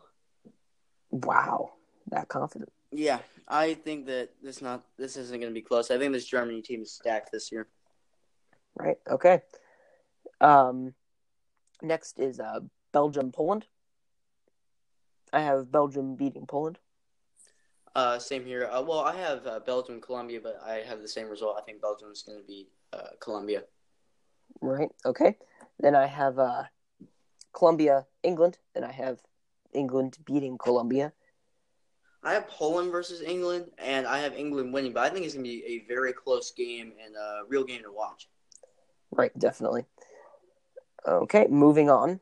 wow, that confident. Yeah, I think that this not this isn't gonna be close. I think this Germany team is stacked this year. Right. Okay. Um, next is uh Belgium Poland. I have Belgium beating Poland. Uh, same here. Uh, well, I have uh, Belgium, and Colombia, but I have the same result. I think Belgium is gonna beat uh, Colombia. Right. Okay. Then I have uh Colombia, England. Then I have England beating Colombia. I have Poland versus England, and I have England winning, but I think it's gonna be a very close game and a real game to watch. Right, definitely. Okay, moving on.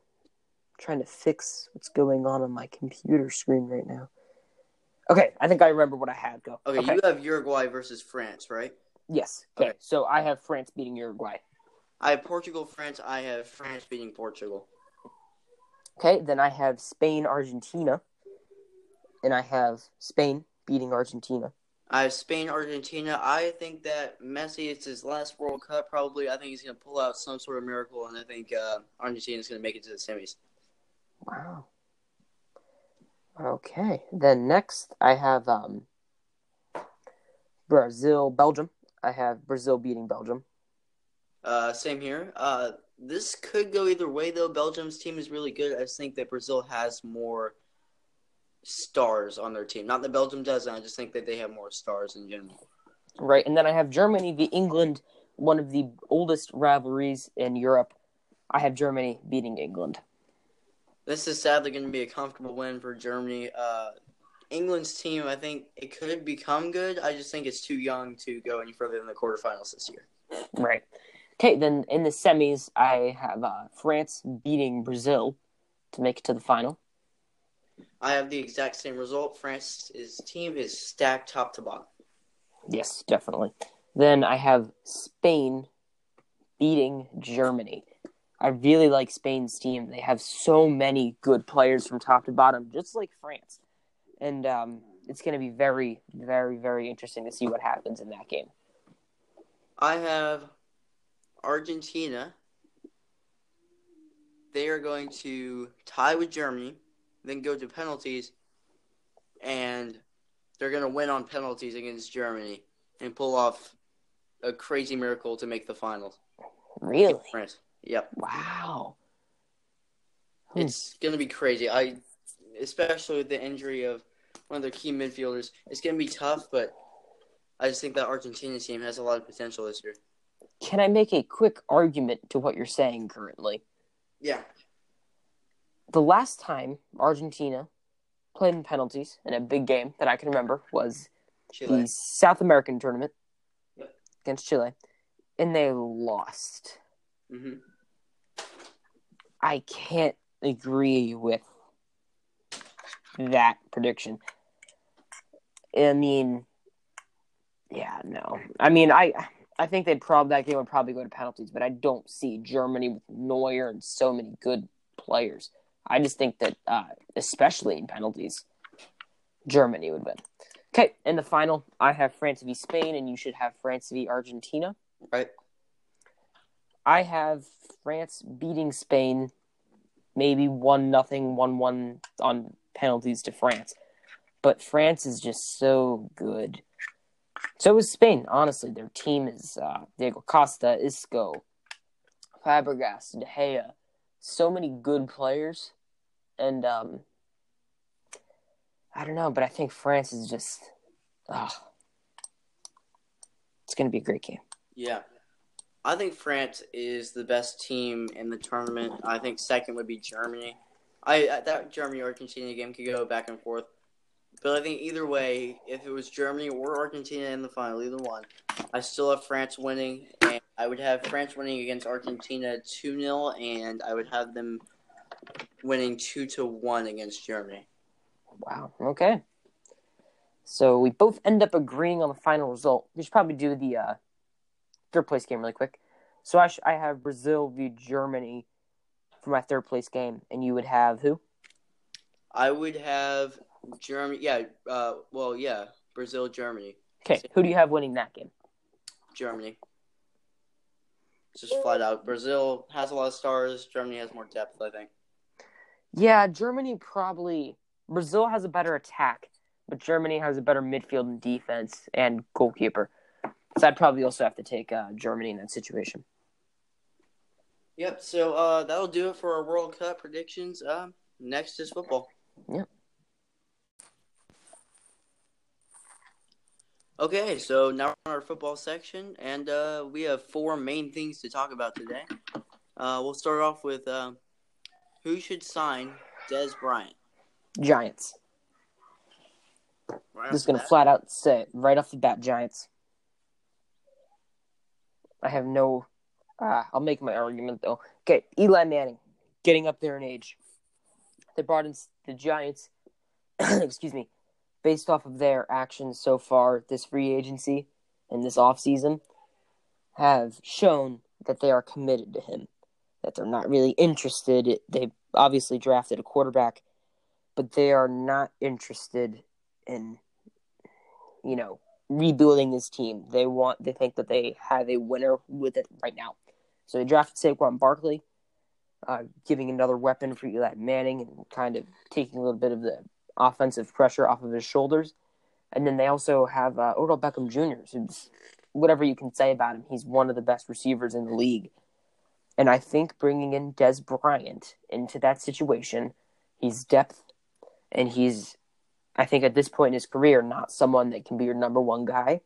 trying to fix what's going on on my computer screen right now. Okay, I think I remember what I had. Go. Okay, you have Uruguay versus France, right? Yes. Okay. Okay. So I have France beating Uruguay. I have Portugal, France. I have France beating Portugal. Okay, then I have Spain, Argentina, and I have Spain beating Argentina. I have Spain, Argentina. I think that Messi, it's his last World Cup, probably. I think he's going to pull out some sort of miracle, and I think uh, is going to make it to the semis. Wow. Okay, then next I have um, Brazil, Belgium. I have Brazil beating Belgium. Uh, same here. Uh, this could go either way, though. Belgium's team is really good. I just think that Brazil has more stars on their team. Not that Belgium doesn't. I just think that they have more stars in general. Right, and then I have Germany v England, one of the oldest rivalries in Europe. I have Germany beating England. This is sadly going to be a comfortable win for Germany. Uh, England's team, I think it could become good. I just think it's too young to go any further than the quarterfinals this year. Right. Okay, then in the semis, I have uh, France beating Brazil to make it to the final. I have the exact same result. France's team is stacked top to bottom. Yes, definitely. Then I have Spain beating Germany. I really like Spain's team. They have so many good players from top to bottom, just like France. And um, it's going to be very, very, very interesting to see what happens in that game. I have Argentina. They are going to tie with Germany, then go to penalties, and they're going to win on penalties against Germany and pull off a crazy miracle to make the finals. Really? France. Yep. Wow. Hmm. It's going to be crazy. I, especially with the injury of one of their key midfielders, it's going to be tough. But I just think that Argentina team has a lot of potential this year. Can I make a quick argument to what you're saying currently? Yeah. The last time Argentina played in penalties in a big game that I can remember was Chile. the South American tournament Yep. against Chile, and they lost. hmm I can't agree with that prediction. I mean, yeah, no. I mean, I I think they'd probably that game would probably go to penalties, but I don't see Germany with Neuer and so many good players. I just think that, uh, especially in penalties, Germany would win. Okay, in the final, I have France v Spain, and you should have France v Argentina. Right. I have France beating Spain, maybe one nothing, one one on penalties to France. But France is just so good. So is Spain. Honestly, their team is uh, Diego Costa, Isco, Fabregas, De Gea, so many good players, and um, I don't know, but I think France is just. Oh, it's going to be a great game. Yeah. I think France is the best team in the tournament. I think second would be Germany. I that Germany Argentina game could go back and forth, but I think either way, if it was Germany or Argentina in the final, either one, I still have France winning, and I would have France winning against Argentina two 0 and I would have them winning two to one against Germany. Wow. Okay. So we both end up agreeing on the final result. We should probably do the uh, third place game really quick. So I, sh- I have Brazil v Germany for my third place game, and you would have who? I would have Germany. Yeah. Uh. Well. Yeah. Brazil. Germany. Okay. Who do you have winning that game? Germany. It's Just flat out. Brazil has a lot of stars. Germany has more depth. I think. Yeah, Germany probably. Brazil has a better attack, but Germany has a better midfield and defense and goalkeeper. So I'd probably also have to take uh, Germany in that situation. Yep. So uh, that'll do it for our World Cup predictions. Uh, next is football. Yep. Okay, so now we're on our football section, and uh, we have four main things to talk about today. Uh, we'll start off with uh, who should sign Dez Bryant. Giants. Right Just gonna flat out say it, right off the bat, Giants. I have no. Uh, I'll make my argument though. Okay, Eli Manning, getting up there in age. They brought in the Giants. excuse me, based off of their actions so far this free agency and this offseason, have shown that they are committed to him. That they're not really interested. They obviously drafted a quarterback, but they are not interested in, you know, rebuilding this team. They want they think that they have a winner with it right now. So they drafted Saquon Barkley, uh, giving another weapon for Eli Manning and kind of taking a little bit of the offensive pressure off of his shoulders. And then they also have uh, Odell Beckham Jr., who's whatever you can say about him, he's one of the best receivers in the league. And I think bringing in Dez Bryant into that situation, he's depth, and he's, I think at this point in his career, not someone that can be your number one guy,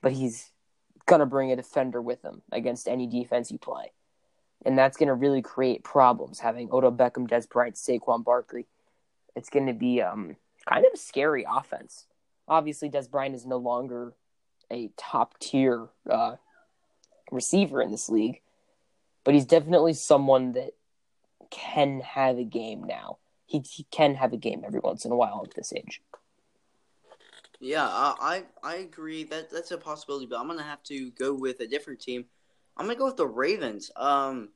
but he's gonna bring a defender with him against any defense you play, and that's gonna really create problems having Odell Beckham, Dez Bryant, Saquon Barkley. It's gonna be um kind of a scary offense. Obviously, Dez Bryant is no longer a top tier uh, receiver in this league, but he's definitely someone that can have a game now. He, he can have a game every once in a while at this age. Yeah, I, I agree that that's a possibility, but I'm gonna have to go with a different team. I'm gonna go with the Ravens. Um,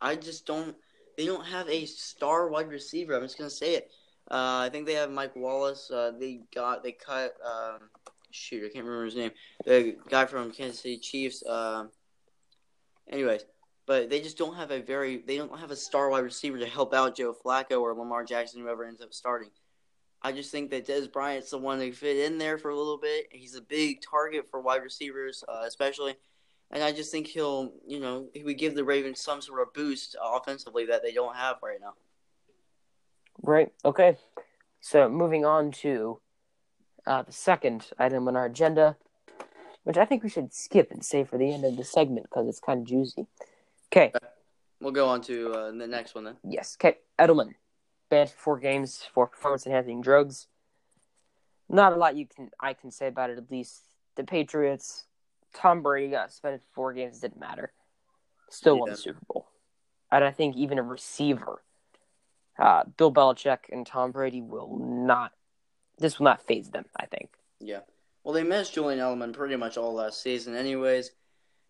I just don't. They don't have a star wide receiver. I'm just gonna say it. Uh, I think they have Mike Wallace. Uh, they got they cut. Um, shoot, I can't remember his name. The guy from Kansas City Chiefs. Um, anyways, but they just don't have a very. They don't have a star wide receiver to help out Joe Flacco or Lamar Jackson, whoever ends up starting. I just think that Dez Bryant's the one to fit in there for a little bit. He's a big target for wide receivers, uh, especially. And I just think he'll, you know, he would give the Ravens some sort of boost offensively that they don't have right now. Right. Okay. So moving on to uh, the second item on our agenda, which I think we should skip and save for the end of the segment because it's kind of juicy. Okay. We'll go on to uh, the next one then. Yes. Okay. Edelman banned for four games for performance enhancing drugs. Not a lot you can I can say about it. At least the Patriots, Tom Brady got suspended for four games. Didn't matter. Still won the Super Bowl. And I think even a receiver, uh, Bill Belichick and Tom Brady will not. This will not faze them. I think. Yeah. Well, they missed Julian Edelman pretty much all last season, anyways.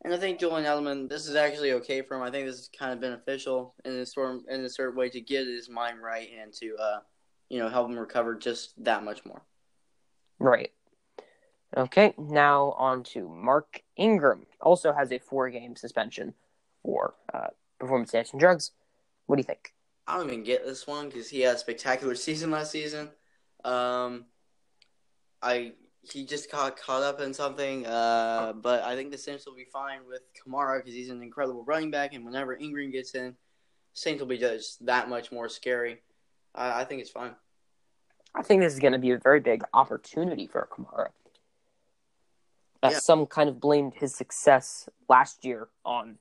And I think Julian Edelman, this is actually okay for him. I think this is kind of beneficial in a sort in a certain way to get his mind right and to, uh, you know, help him recover just that much more. Right. Okay, now on to Mark Ingram. Also has a four game suspension for uh, performance enhancing drugs. What do you think? I don't even get this one because he had a spectacular season last season. Um, I he just got caught up in something, uh, but I think the Saints will be fine with Kamara because he's an incredible running back, and whenever Ingram gets in, Saints will be just that much more scary. I, I think it's fine. I think this is going to be a very big opportunity for Kamara. Uh, Yeah. Some kind of blamed his success last year on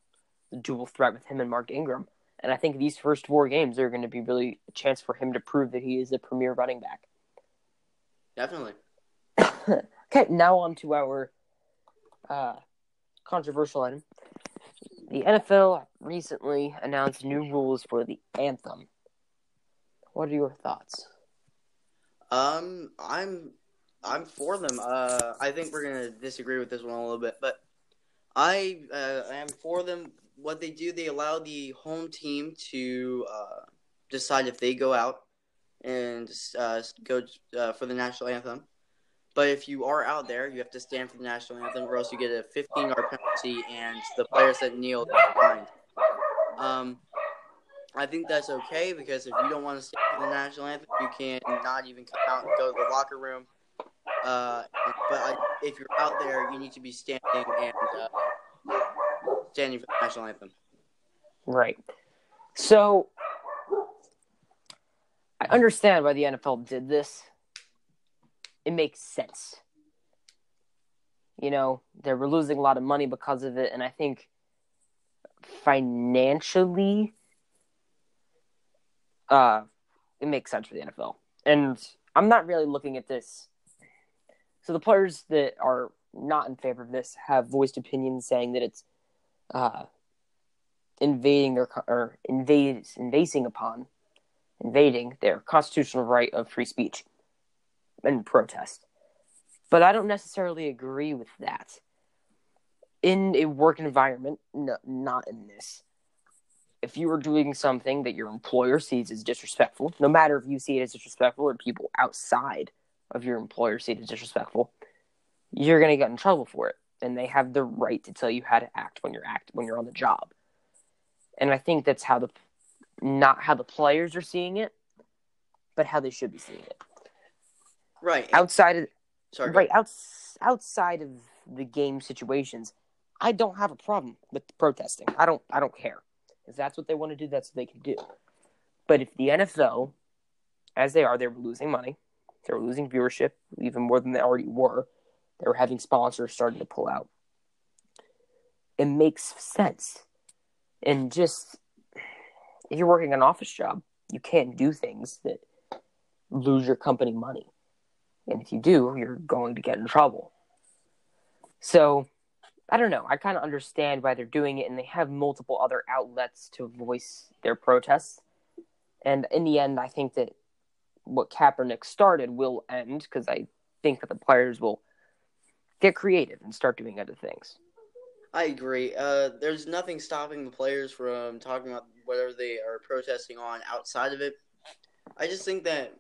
the dual threat with him and Mark Ingram. And I think these first four games are going to be really a chance for him to prove that he is a premier running back. Definitely. Okay, now on to our uh, controversial item. The NFL recently announced new rules for the anthem. What are your thoughts? Um, I'm I'm for them. Uh, I think we're gonna disagree with this one a little bit, but I uh, am for them. What they do, they allow the home team to uh, decide if they go out and uh, go uh, for the national anthem. But if you are out there, you have to stand for the national anthem, or else you get a 15 yard penalty, and the players that kneel are fined. Um, I think that's okay because if you don't want to stand for the national anthem, you can not even come out and go to the locker room. Uh, but I, if you're out there, you need to be standing and uh, standing for the national anthem. Right. So I understand why the NFL did this. It makes sense. You know, they were losing a lot of money because of it, and I think financially, uh, it makes sense for the NFL. And I'm not really looking at this. So the players that are not in favor of this have voiced opinions saying that it's uh, invading their or invades invading upon invading their constitutional right of free speech and protest. But I don't necessarily agree with that. In a work environment, no, not in this. If you are doing something that your employer sees as disrespectful, no matter if you see it as disrespectful or people outside of your employer see it as disrespectful, you're going to get in trouble for it. And they have the right to tell you how to act when you're act when you're on the job and I think that's how the not how the players are seeing it, but how they should be seeing it. Right. Outside of Sorry. right outs, outside of the game situations, I don't have a problem with protesting. I don't I don't care if that's what they want to do. That's what they can do. But if the NFL, as they are, they're losing money, they're losing viewership even more than they already were. They were having sponsors starting to pull out. It makes sense and just if you're working an office job, you can't do things that lose your company money. And if you do, you're going to get in trouble. So, I don't know. I kind of understand why they're doing it, and they have multiple other outlets to voice their protests. And in the end, I think that what Kaepernick started will end because I think that the players will get creative and start doing other things. I agree. Uh, there's nothing stopping the players from talking about whatever they are protesting on outside of it. I just think that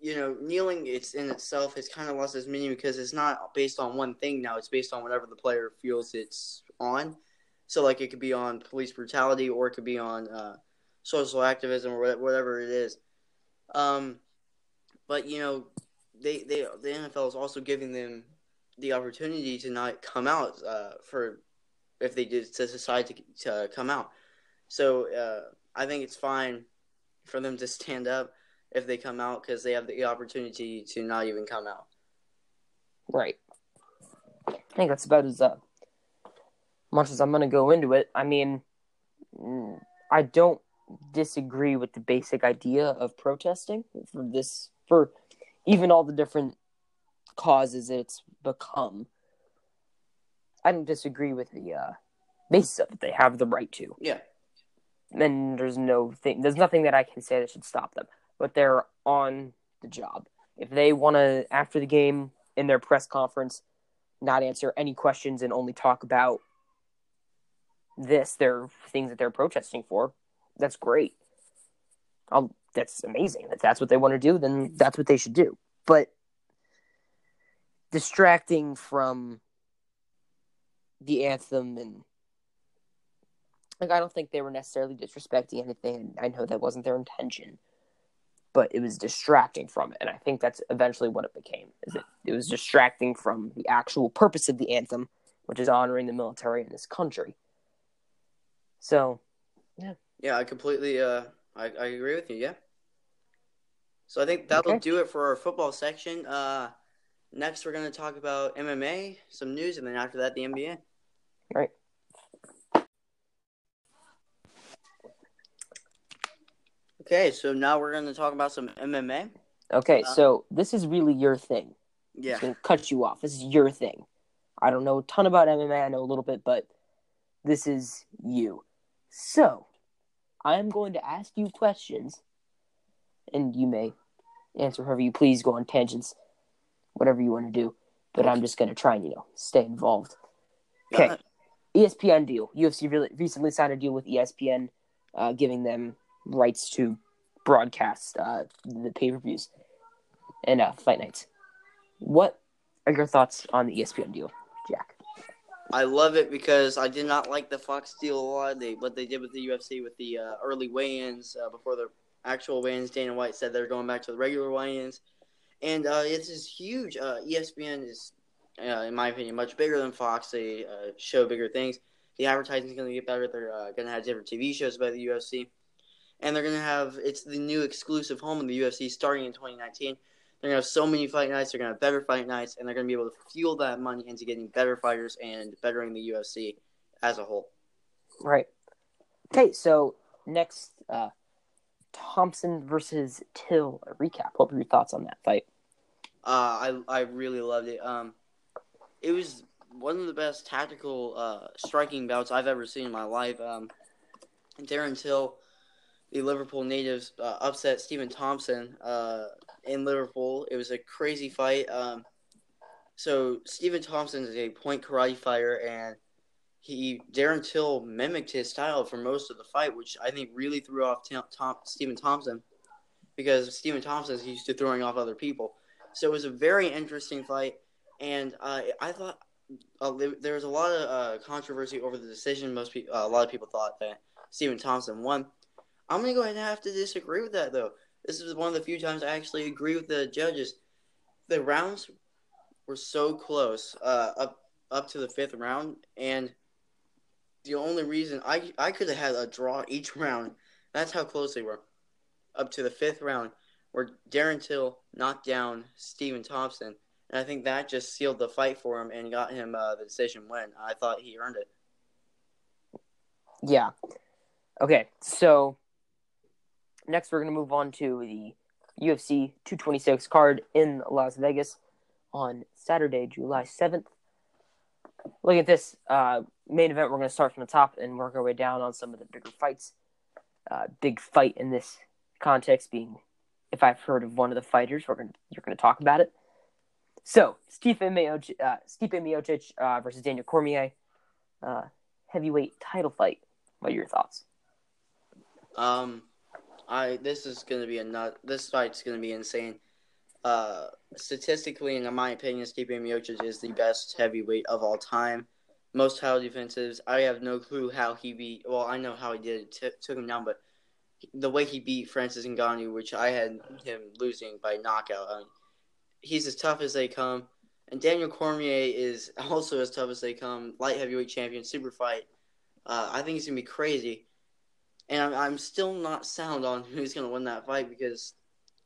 you know kneeling it's in itself has kind of lost its meaning because it's not based on one thing now. It's based on whatever the player feels it's on. So like it could be on police brutality or it could be on uh, social activism or whatever it is. Um, but you know they they the NFL is also giving them the opportunity to not come out uh, for if they did to decide to, to come out. So uh, I think it's fine for them to stand up if they come out because they have the opportunity to not even come out. Right. I think that's about as uh, much as I'm going to go into it. I mean, mm, I don't disagree with the basic idea of protesting for this, for even all the different causes it's become. I don't disagree with the uh, basis of it. They have the right to. Yeah. And there's no thing. There's nothing that I can say that should stop them. But they're on the job. If they want to, after the game in their press conference, not answer any questions and only talk about this, their things that they're protesting for, that's great. I'll, that's amazing. If that's what they want to do, then that's what they should do. But distracting from the anthem and like I don't think they were necessarily disrespecting anything. I know that wasn't their intention, but it was distracting from it, and I think that's eventually what it became. Is it? It was distracting from the actual purpose of the anthem, which is honoring the military in this country. So, Yeah, Yeah, I completely uh I, I agree with you, yeah. So I think that'll Okay. do it for our football section. Uh, next, we're going to talk about MMA, some news, and then after that, the NBA. Right. Okay, so now we're going to talk about some MMA. Okay, Uh, so this is really your thing. Yeah. It's gonna cut you off. This is your thing. I don't know a ton about MMA. I know a little bit, but this is you. So, I am going to ask you questions, and you may answer however you please. Go on tangents, whatever you want to do. But I'm just going to try and you know stay involved. Okay. Uh, ESPN deal. UFC really, recently signed a deal with ESPN, uh, giving them rights to broadcast uh, the pay per views and uh, fight nights. What are your thoughts on the ESPN deal, Jack? I love it because I did not like the Fox deal a lot. They what they did with the UFC with the uh, early weigh-ins uh, before the actual weigh-ins. Dana White said they're going back to the regular weigh-ins, and uh, it's is huge. Uh, ESPN is, uh, in my opinion, much bigger than Fox. They uh, show bigger things. The advertising is going to get better. They're going to have different TV shows about the UFC, and they're going to have it's the new exclusive home of the UFC starting in 2019. They're gonna have so many fight nights. They're gonna have better fight nights, and they're gonna be able to fuel that money into getting better fighters and bettering the UFC as a whole. Right. Okay, so next, uh, Thompson versus Till a recap. What were your thoughts on that fight? Uh, I I really loved it. Um, it was one of the best tactical uh, striking bouts I've ever seen in my life. Um, Darren Till, the Liverpool natives, uh, upset Stephen Thompson uh, in Liverpool. It was a crazy fight. Um, so Stephen Thompson is a point karate fighter, and he Darren Till mimicked his style for most of the fight, which I think really threw off Tom, Stephen Thompson because Stephen Thompson is used to throwing off other people. So it was a very interesting fight, and uh, I thought uh, there, was a lot of uh, controversy over the decision. Most people, uh, a lot of people thought that Stephen Thompson won. I'm gonna go ahead and have to disagree with that, though. This is one of the few times I actually agree with the judges. The rounds were so close, uh, up up to the fifth round, and the only reason I I could have had a draw each round. That's how close they were, up to the fifth round, where Darren Till knocked down Stephen Thompson, and I think that just sealed the fight for him and got him uh, the decision win. I thought he earned it. Yeah. Okay, so next we're going to move on to the UFC 226 card in Las Vegas on Saturday, July 7th. Look at this uh, main event. We're going to start from the top and work our way down on some of the bigger fights. Uh, big fight in this context being, if I've heard of one of the fighters, we're going to you're going to talk about it. So, Stipe Miocic, uh, Stipe Miocic uh, versus Daniel Cormier, uh, heavyweight title fight. What are your thoughts? Um, I this is gonna be a nut. This fight's gonna be insane. Uh, statistically, in my opinion, Stipe Miocic is the best heavyweight of all time. Most title defenses. I have no clue how he beat. Well, I know how he did it. T- took him down, but the way he beat Francis Ngannou, which I had him losing by knockout. I mean, he's as tough as they come. And Daniel Cormier is also as tough as they come. Light heavyweight champion, super fight. Uh, I think he's gonna be crazy and I'm, still not sound on who's going to win that fight because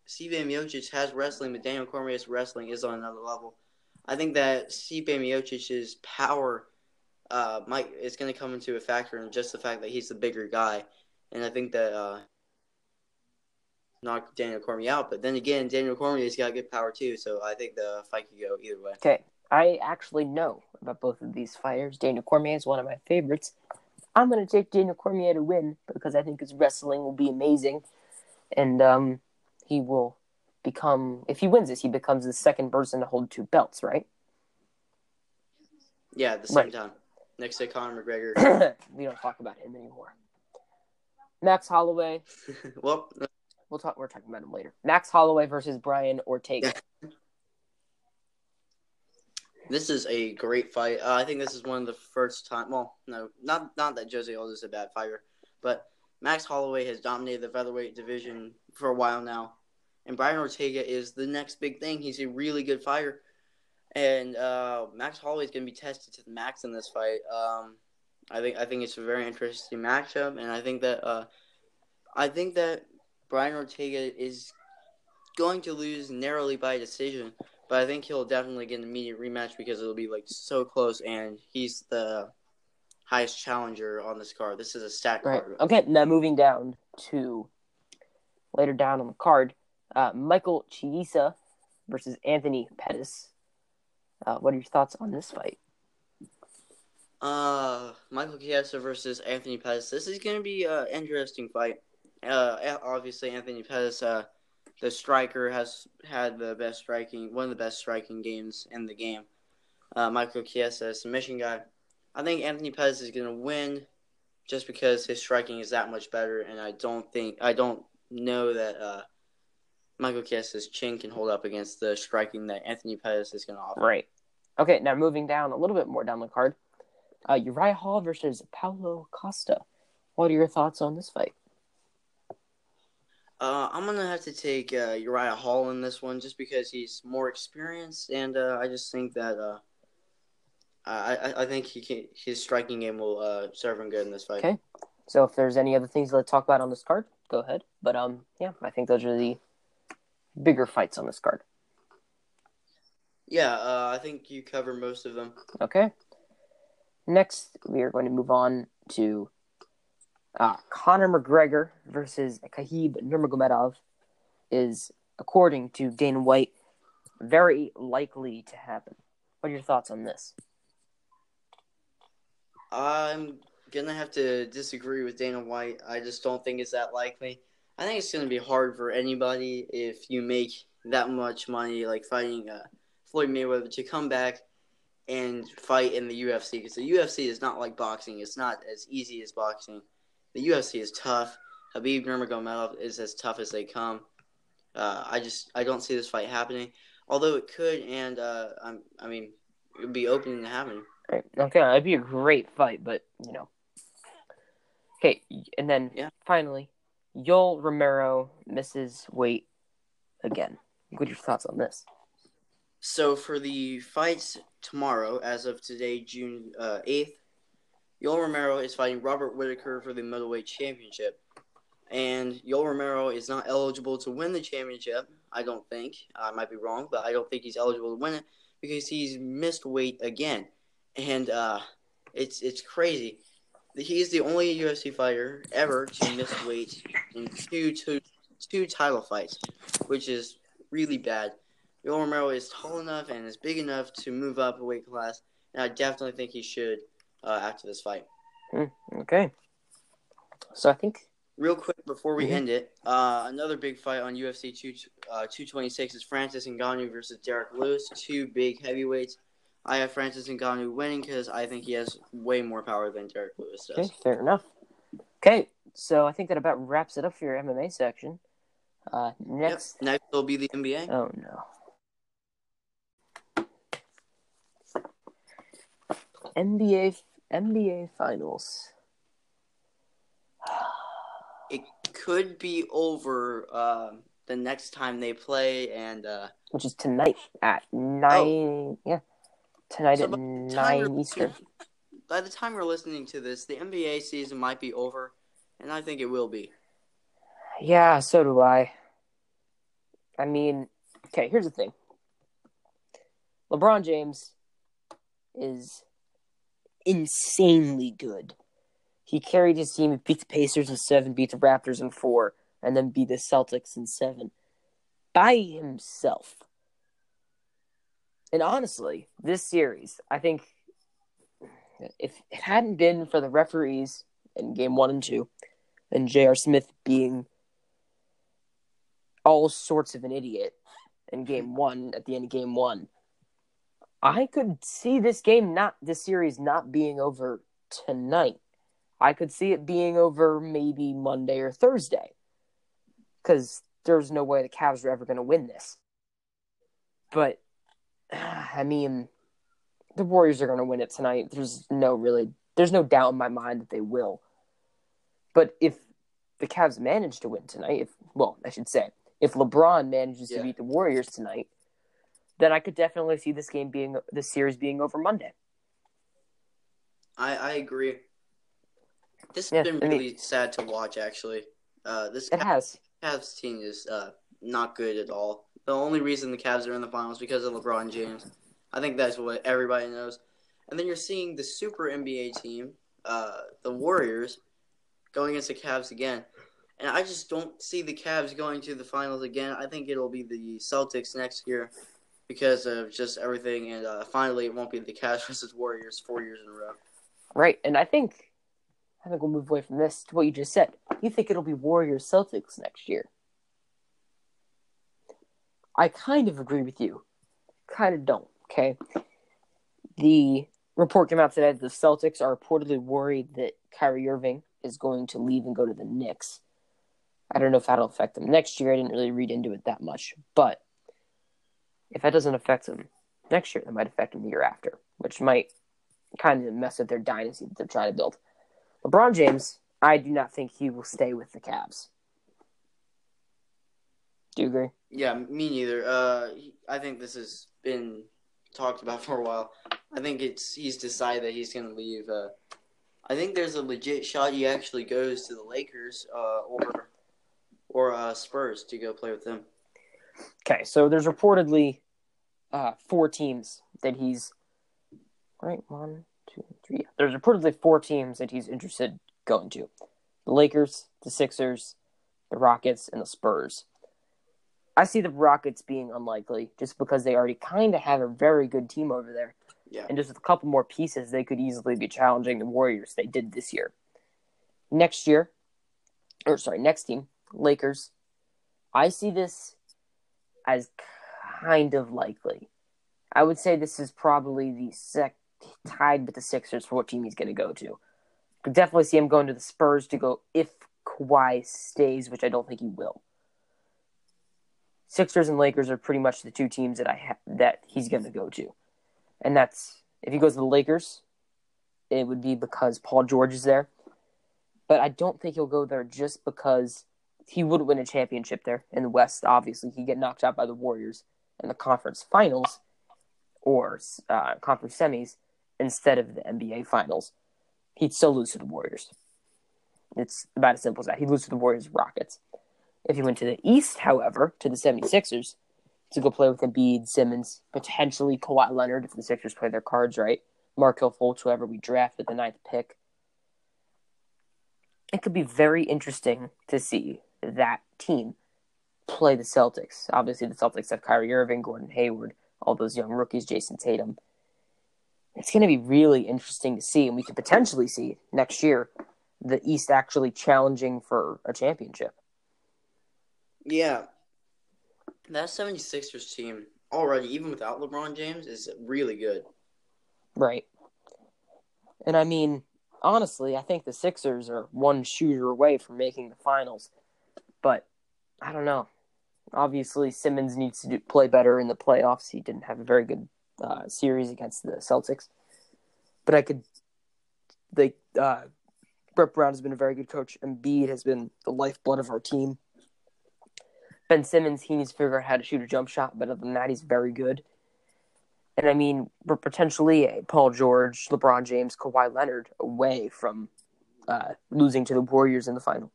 Stipe Miocic has wrestling, but Daniel Cormier's wrestling is on another level. I think that Stipe Miocic's power uh, might is going to come into a factor in just the fact that he's the bigger guy, and I think that uh, knock Daniel Cormier out. But then again, Daniel Cormier's got good power too, so I think the fight could go either way. Okay, I actually know about both of these fighters. Daniel Cormier is one of my favorites. I'm going to take Daniel Cormier to win because I think his wrestling will be amazing, and um, he will become. If he wins this, he becomes the second person to hold two belts, right? Yeah, at the same Right. time, next to Conor McGregor. we don't talk about him anymore. Max Holloway. well, We'll talk. We're talking about him later. Max Holloway versus Brian Ortega. This is a great fight. Uh, I think this is one of the first time. Well, no, not not that Jose Aldo is a bad fighter, but Max Holloway has dominated the featherweight division for a while now, and Brian Ortega is the next big thing. He's a really good fighter, and uh, Max Holloway is going to be tested to the max in this fight. Um, I think I think it's a very interesting matchup, and I think that uh, I think that Brian Ortega is going to lose narrowly by decision, but I think he'll definitely get an immediate rematch because it'll be like so close, and he's the highest challenger on this card. This is a stat Right. card. Okay. Now moving down to later down on the card, uh, Michael Chiesa versus Anthony Pettis. Uh, what are your thoughts on this fight? Uh, Michael Chiesa versus Anthony Pettis. This is going to be an interesting fight. Uh, obviously Anthony Pettis, uh, the striker, has had the best striking, one of the best striking games in the game. Uh, Michael Chiesa, submission guy. I think Anthony Pettis is going to win, just because his striking is that much better, and I don't think I don't know that uh, Michael Chiesa's chin can hold up against the striking that Anthony Pettis is going to offer. Right. Okay. Now moving down a little bit more down the card, uh, Uriah Hall versus Paulo Costa. What are your thoughts on this fight? Uh, I'm gonna have to take uh, Uriah Hall in this one just because he's more experienced, and uh, I just think that uh, I, I I think he can, his striking game will uh, serve him good in this fight. Okay. So if there's any other things to talk about on this card, go ahead. But um, yeah, I think those are the bigger fights on this card. Yeah, uh, I think you cover most of them. Okay. Next, we are going to move on to uh, Conor McGregor versus Khabib Nurmagomedov is, according to Dana White, very likely to happen. What are your thoughts on this? I'm gonna have to disagree with Dana White. I just don't think it's that likely. I think it's gonna be hard for anybody if you make that much money, like fighting uh, Floyd Mayweather, to come back and fight in the UFC because the UFC is not like boxing. It's not as easy as boxing. The UFC is tough. Khabib Nurmagomedov is as tough as they come. Uh, I just I don't see this fight happening, although it could, and uh, I'm, I mean it would be open to happen. Right. Okay, it'd be a great fight, but you know. Okay, and then Yeah. finally, Yoel Romero misses weight again. What are your thoughts on this? So for the fights tomorrow, as of today, June uh, eighth, Yoel Romero is fighting Robert Whitaker for the middleweight championship, and Yoel Romero is not eligible to win the championship. I don't think I might be wrong, but I don't think he's eligible to win it because he's missed weight again, and uh, it's it's crazy. He's the only UFC fighter ever to miss weight in two two two title fights, which is really bad. Yoel Romero is tall enough and is big enough to move up a weight class, and I definitely think he should uh, after this fight. Okay. So I think Real quick before we Mhm. end it, uh, another big fight on UFC two uh, two twenty six is Francis Ngannou versus Derrick Lewis, two big heavyweights. I have Francis Ngannou winning because I think he has way more power than Derrick Lewis does. okay, fair enough. Okay, so I think that about wraps it up for your MMA section. Uh, Yep. next, Next will be the NBA. oh no. NBA NBA Finals. It could be over uh, the next time they play, and uh, which is tonight at nine. Yeah, tonight So at by the time nine Eastern. By the time we're listening to this, the NBA season might be over, and I think it will be. Yeah, so do I. I mean, okay. Here's the thing. LeBron James is insanely good. He carried his team, beat the Pacers in seven, beat the Raptors in four, and then beat the Celtics in seven by himself. And honestly, this series, I think if it hadn't been for the referees in game one and two, and J.R. Smith being all sorts of an idiot in game one, at the end of game one, I could see this game not, this series not being over tonight. I could see it being over maybe Monday or Thursday. Because there's no way the Cavs are ever going to win this. But, I mean, the Warriors are going to win it tonight. There's no really, there's no doubt in my mind that they will. But if the Cavs manage to win tonight, if well, I should say, if LeBron manages Yeah. to beat the Warriors tonight, then I could definitely see this game being this series being over Monday. I, I agree. This Yeah, has been I mean- really sad to watch, actually. Uh, this It has. Cavs team is uh, not good at all. The only reason the Cavs are in the finals because of LeBron James. I think that's what everybody knows. And then you're seeing the Super NBA team, uh, the Warriors, going against the Cavs again. And I just don't see the Cavs going to the finals again. I think it'll be the Celtics next year because of just everything. And uh, finally, it won't be the Cavs versus Warriors four years in a row. Right, and I think I think we'll move away from this to what you just said. You think it'll be Warriors Celtics next year? I kind of agree with you. Kind of don't. Okay. The report came out today that the Celtics are reportedly worried that Kyrie Irving is going to leave and go to the Knicks. I don't know if that'll affect them next year. I didn't really read into it that much. But if that doesn't affect them next year, that might affect them the year after, which might kind of mess with their dynasty that they're trying to build. LeBron James, I do not think he will stay with the Cavs. Do you agree? Yeah, me neither. Uh, I think this has been talked about for a while. I think it's he's decided that he's going to leave. Uh, I think there's a legit shot he actually goes to the Lakers uh, or or uh, Spurs to go play with them. Okay, so there's reportedly uh, four teams that he's right. One, two, three. Yeah. There's reportedly four teams that he's interested going to: the Lakers, the Sixers, the Rockets, and the Spurs. I see the Rockets being unlikely just because they already kind of have a very good team over there. Yeah. And just with a couple more pieces, they could easily be challenging the Warriors they did this year. Next year, or sorry, next team, Lakers. I see this as kind of likely. I would say this is probably the sec tied with the Sixers for what team he's going to go to. Could definitely see him going to the Spurs to go if Kawhi stays, which I don't think he will. Sixers and Lakers are pretty much the two teams that I ha- that he's going to go to, and that's if he goes to the Lakers, it would be because Paul George is there. But I don't think he'll go there just because he wouldn't win a championship there in the West. Obviously, he'd get knocked out by the Warriors in the conference finals or uh, conference semis instead of the NBA finals. He'd still lose to the Warriors. It's about as simple as that. He'd lose to the Warriors Rockets. If he went to the East, however, to the 76ers, to go play with Embiid, Simmons, potentially Kawhi Leonard if the Sixers play their cards right, Markelle Fultz, whoever we draft with the ninth pick. It could be very interesting to see that team play the Celtics. Obviously, the Celtics have Kyrie Irving, Gordon Hayward, all those young rookies, Jayson Tatum. It's going to be really interesting to see, and we could potentially see next year the East actually challenging for a championship. Yeah. That 76ers team already, even without LeBron James, is really good. Right. And I mean, honestly, I think the Sixers are one shooter away from making the finals. But I don't know. Obviously, Simmons needs to do, play better in the playoffs. He didn't have a very good uh, series against the Celtics. But I could, like, uh, Brett Brown has been a very good coach. And Embiid has been the lifeblood of our team. Ben Simmons, he needs to figure out how to shoot a jump shot, but other than that, he's very good. And I mean, we're potentially a Paul George, LeBron James, Kawhi Leonard away from uh, losing to the Warriors in the final.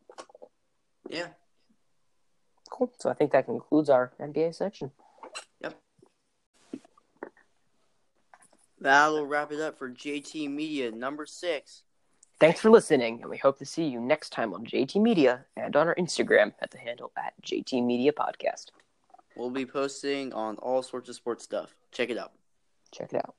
Yeah. Cool. So I think that concludes our NBA section. Yep. That'll wrap it up for JT Media number six. Thanks for listening, and we hope to see you next time on JT Media and on our Instagram at the handle at JT Media Podcast. We'll be posting on all sorts of sports stuff. Check it out. Check it out.